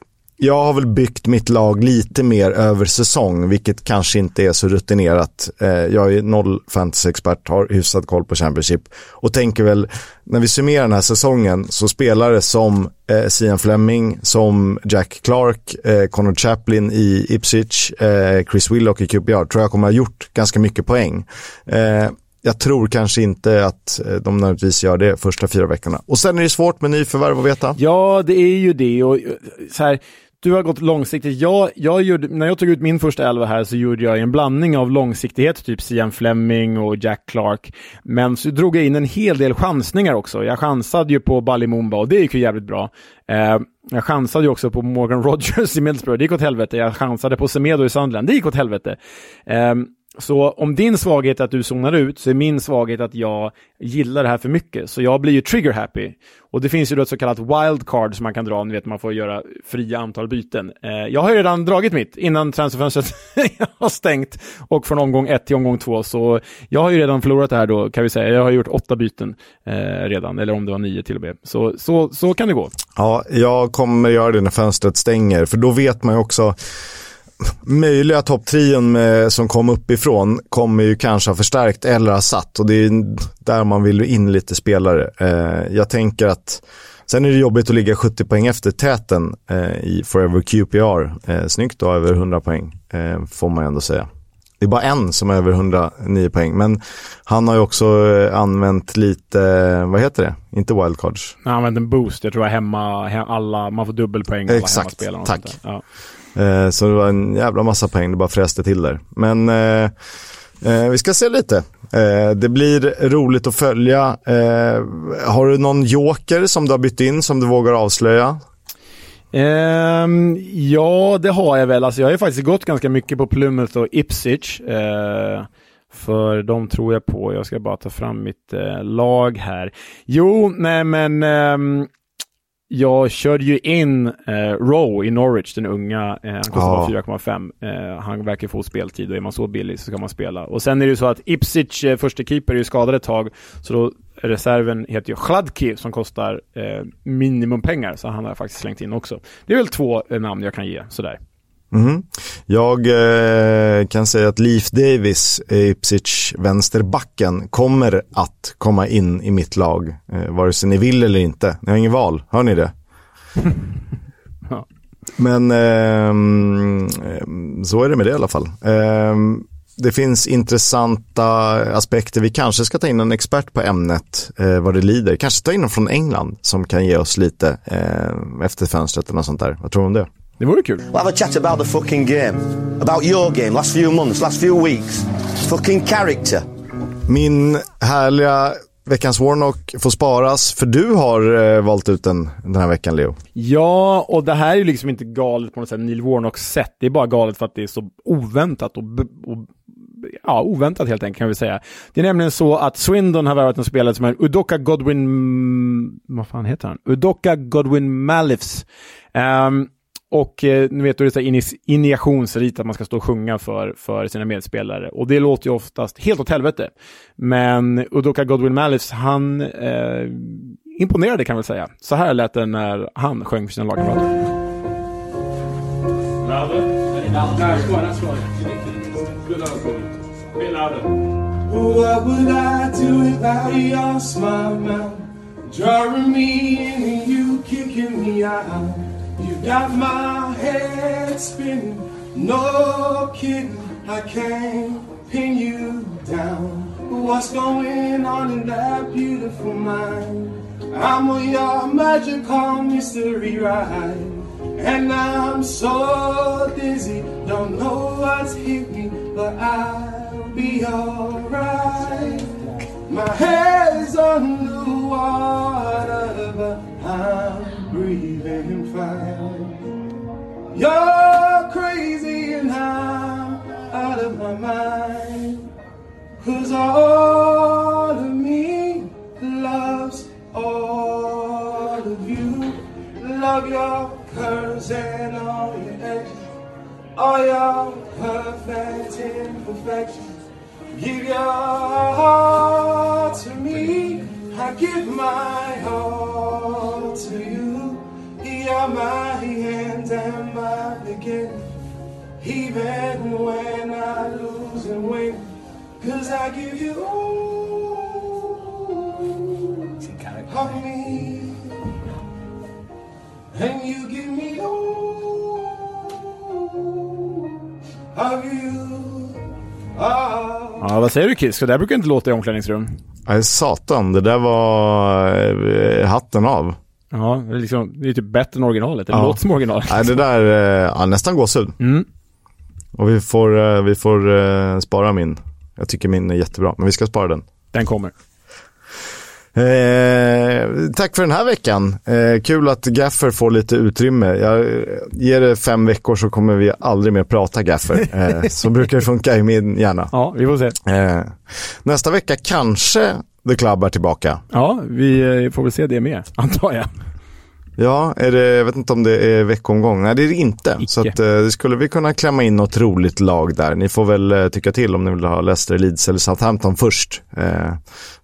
jag har väl byggt mitt lag lite mer över säsong, vilket kanske inte är så rutinerat. Eh, jag är noll fantasy-expert, har hyfsat koll på Championship och tänker väl, när vi summerar den här säsongen, så spelare som eh, Sian Fleming, som Jack Clark, eh, Connor Chaplin i Ipswich, eh, Chris Willock i QPR, tror jag kommer ha gjort ganska mycket poäng. Eh, jag tror kanske inte att eh, de nödvändigtvis gör det första fyra veckorna. Och sen är det svårt med nyförvärv att veta. Ja, det är ju det. Och eh, så här, du har gått långsiktigt. Jag, jag gjorde, när jag tog ut min första elva här så gjorde jag en blandning av långsiktighet, typ Sian Fleming och Jack Clark. Men så drog jag in en hel del chansningar också. Jag chansade ju på Balimumba och det gick ju jävligt bra. Eh, jag chansade ju också på Morgan Rogers i Middlesbrough, det gick åt helvete. Jag chansade på Semedo i Sunderland, det gick åt helvete. Eh, så om din svaghet är att du zonar ut så är min svaghet att jag gillar det här för mycket. Så jag blir ju trigger happy. Och det finns ju då ett så kallat wildcard som man kan dra, ni vet man får göra fria antal byten. Eh, jag har ju redan dragit mitt innan transferfönstret har stängt och från omgång ett till omgång två. Så jag har ju redan förlorat det här då kan vi säga. Jag har gjort åtta byten eh, redan, eller om det var nio till och med. Så, så, så kan det gå. Ja, jag kommer göra det när fönstret stänger, för då vet man ju också möjliga topptrion som kom uppifrån kommer ju kanske ha förstärkt eller ha satt och det är där man vill in lite spelare. Eh, jag tänker att sen är det jobbigt att ligga 70 poäng efter täten eh, i Forever QPR. Eh, snyggt då, över 100 poäng får man ändå säga. Det är bara en som är över 109 poäng, men han har ju också använt lite, vad heter det? Inte wildcards. Han har använt en boost, jag tror jag hemma, alla, man får dubbelpoäng alla Exakt, tack. Ja. Eh, så det var en jävla massa poäng, det bara fräste till där. Men eh, eh, vi ska se lite. Eh, det blir roligt att följa. Eh, har du någon joker som du har bytt in som du vågar avslöja? Um, ja, det har jag väl. Alltså, jag har ju faktiskt gått ganska mycket på Plymouth och Ipswich. Uh, för de tror jag på. Jag ska bara ta fram mitt uh, lag här. Jo, nej men um, jag körde ju in eh, Rowe i Norwich, den unga. Eh, han kostar ja. 4,5. Eh, han verkar få speltid och är man så billig så ska man spela. Och sen är det ju så att Ipswich, eh, första keeper, är ju skadad ett tag. Så då reserven heter ju Chladki som kostar eh, minimumpengar. Så han har jag faktiskt slängt in också. Det är väl två eh, namn jag kan ge sådär. Mm. Jag eh, kan säga att Leif Davis, Ipswich vänsterbacken, kommer att komma in i mitt lag. Eh, vare sig ni vill eller inte. Ni har ingen val, hör ni det? ja. Men eh, så är det med det i alla fall. Eh, det finns intressanta aspekter. Vi kanske ska ta in en expert på ämnet eh, vad det lider. Kanske ta in någon från England som kan ge oss lite eh, efter fönstret och sånt där. Vad tror du om det? Det vore kul. We'll have a chat about the fucking game. About your game, last few months, last few weeks. Fucking character. Min härliga Veckans Warnock får sparas, för du har eh, valt ut den den här veckan, Leo. Ja, och det här är ju liksom inte galet på något sätt, Neil Warnocks sätt. Det är bara galet för att det är så oväntat och, och ja, oväntat helt enkelt kan vi säga. Det är nämligen så att Swindon har varit en spelare som är Udoka Godwin... Vad fan heter han? Udoka Godwin Malifs. Um, och eh, ni vet, är det så injektionsrit att man ska stå och sjunga för, för sina medspelare. Och det låter ju oftast helt åt helvete. Men Udoka Godwin Malice, han eh, imponerade kan man väl säga. Så här lät det när han sjöng för sina lagkamrater. What would I do without your smile now? Drawing me in and you kicking me out got my head spinning, no kidding, I can't pin you down. What's going on in that beautiful mind? I'm on your magical mystery ride. And I'm so dizzy, don't know what's hit me, but I'll be alright. My head's on the but I'm breathing fine. You're crazy and I'm out of my mind. Cause all of me loves all of you. Love your curves and all your edges. All your perfect imperfections. Give your heart to me. I give my all to you. You're my end and my beginning. Even when I lose and win. Cause I give you all of me. And you give me all of you. Ja, vad säger du Kiss? Det där brukar inte låta i omklädningsrum. Nej, satan. Det där var eh, hatten av. Ja, det är, liksom, det är typ bättre än originalet. Det ja. låter som originalet. Nej, det där, eh, ja, nästan gåshud. Mm. Och vi får, eh, vi får spara min. Jag tycker min är jättebra, men vi ska spara den. Den kommer. Eh, tack för den här veckan. Eh, kul att Gaffer får lite utrymme. Jag ger det fem veckor så kommer vi aldrig mer prata Gaffer. Eh, så brukar det funka i min hjärna. Ja, vi får se. Eh, nästa vecka kanske The Club är tillbaka. Ja, vi eh, får väl se det med, antar jag. Ja, är det, jag vet inte om det är veckomgång. Nej, det är det inte. Icke. Så att, eh, skulle vi kunna klämma in något roligt lag där. Ni får väl eh, tycka till om ni vill ha Leicester, Leeds eller Southampton först. Eh,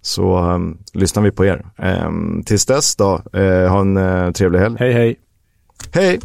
så um, lyssnar vi på er. Eh, tills dess då, ha en trevlig helg. Hej, hej. Hej.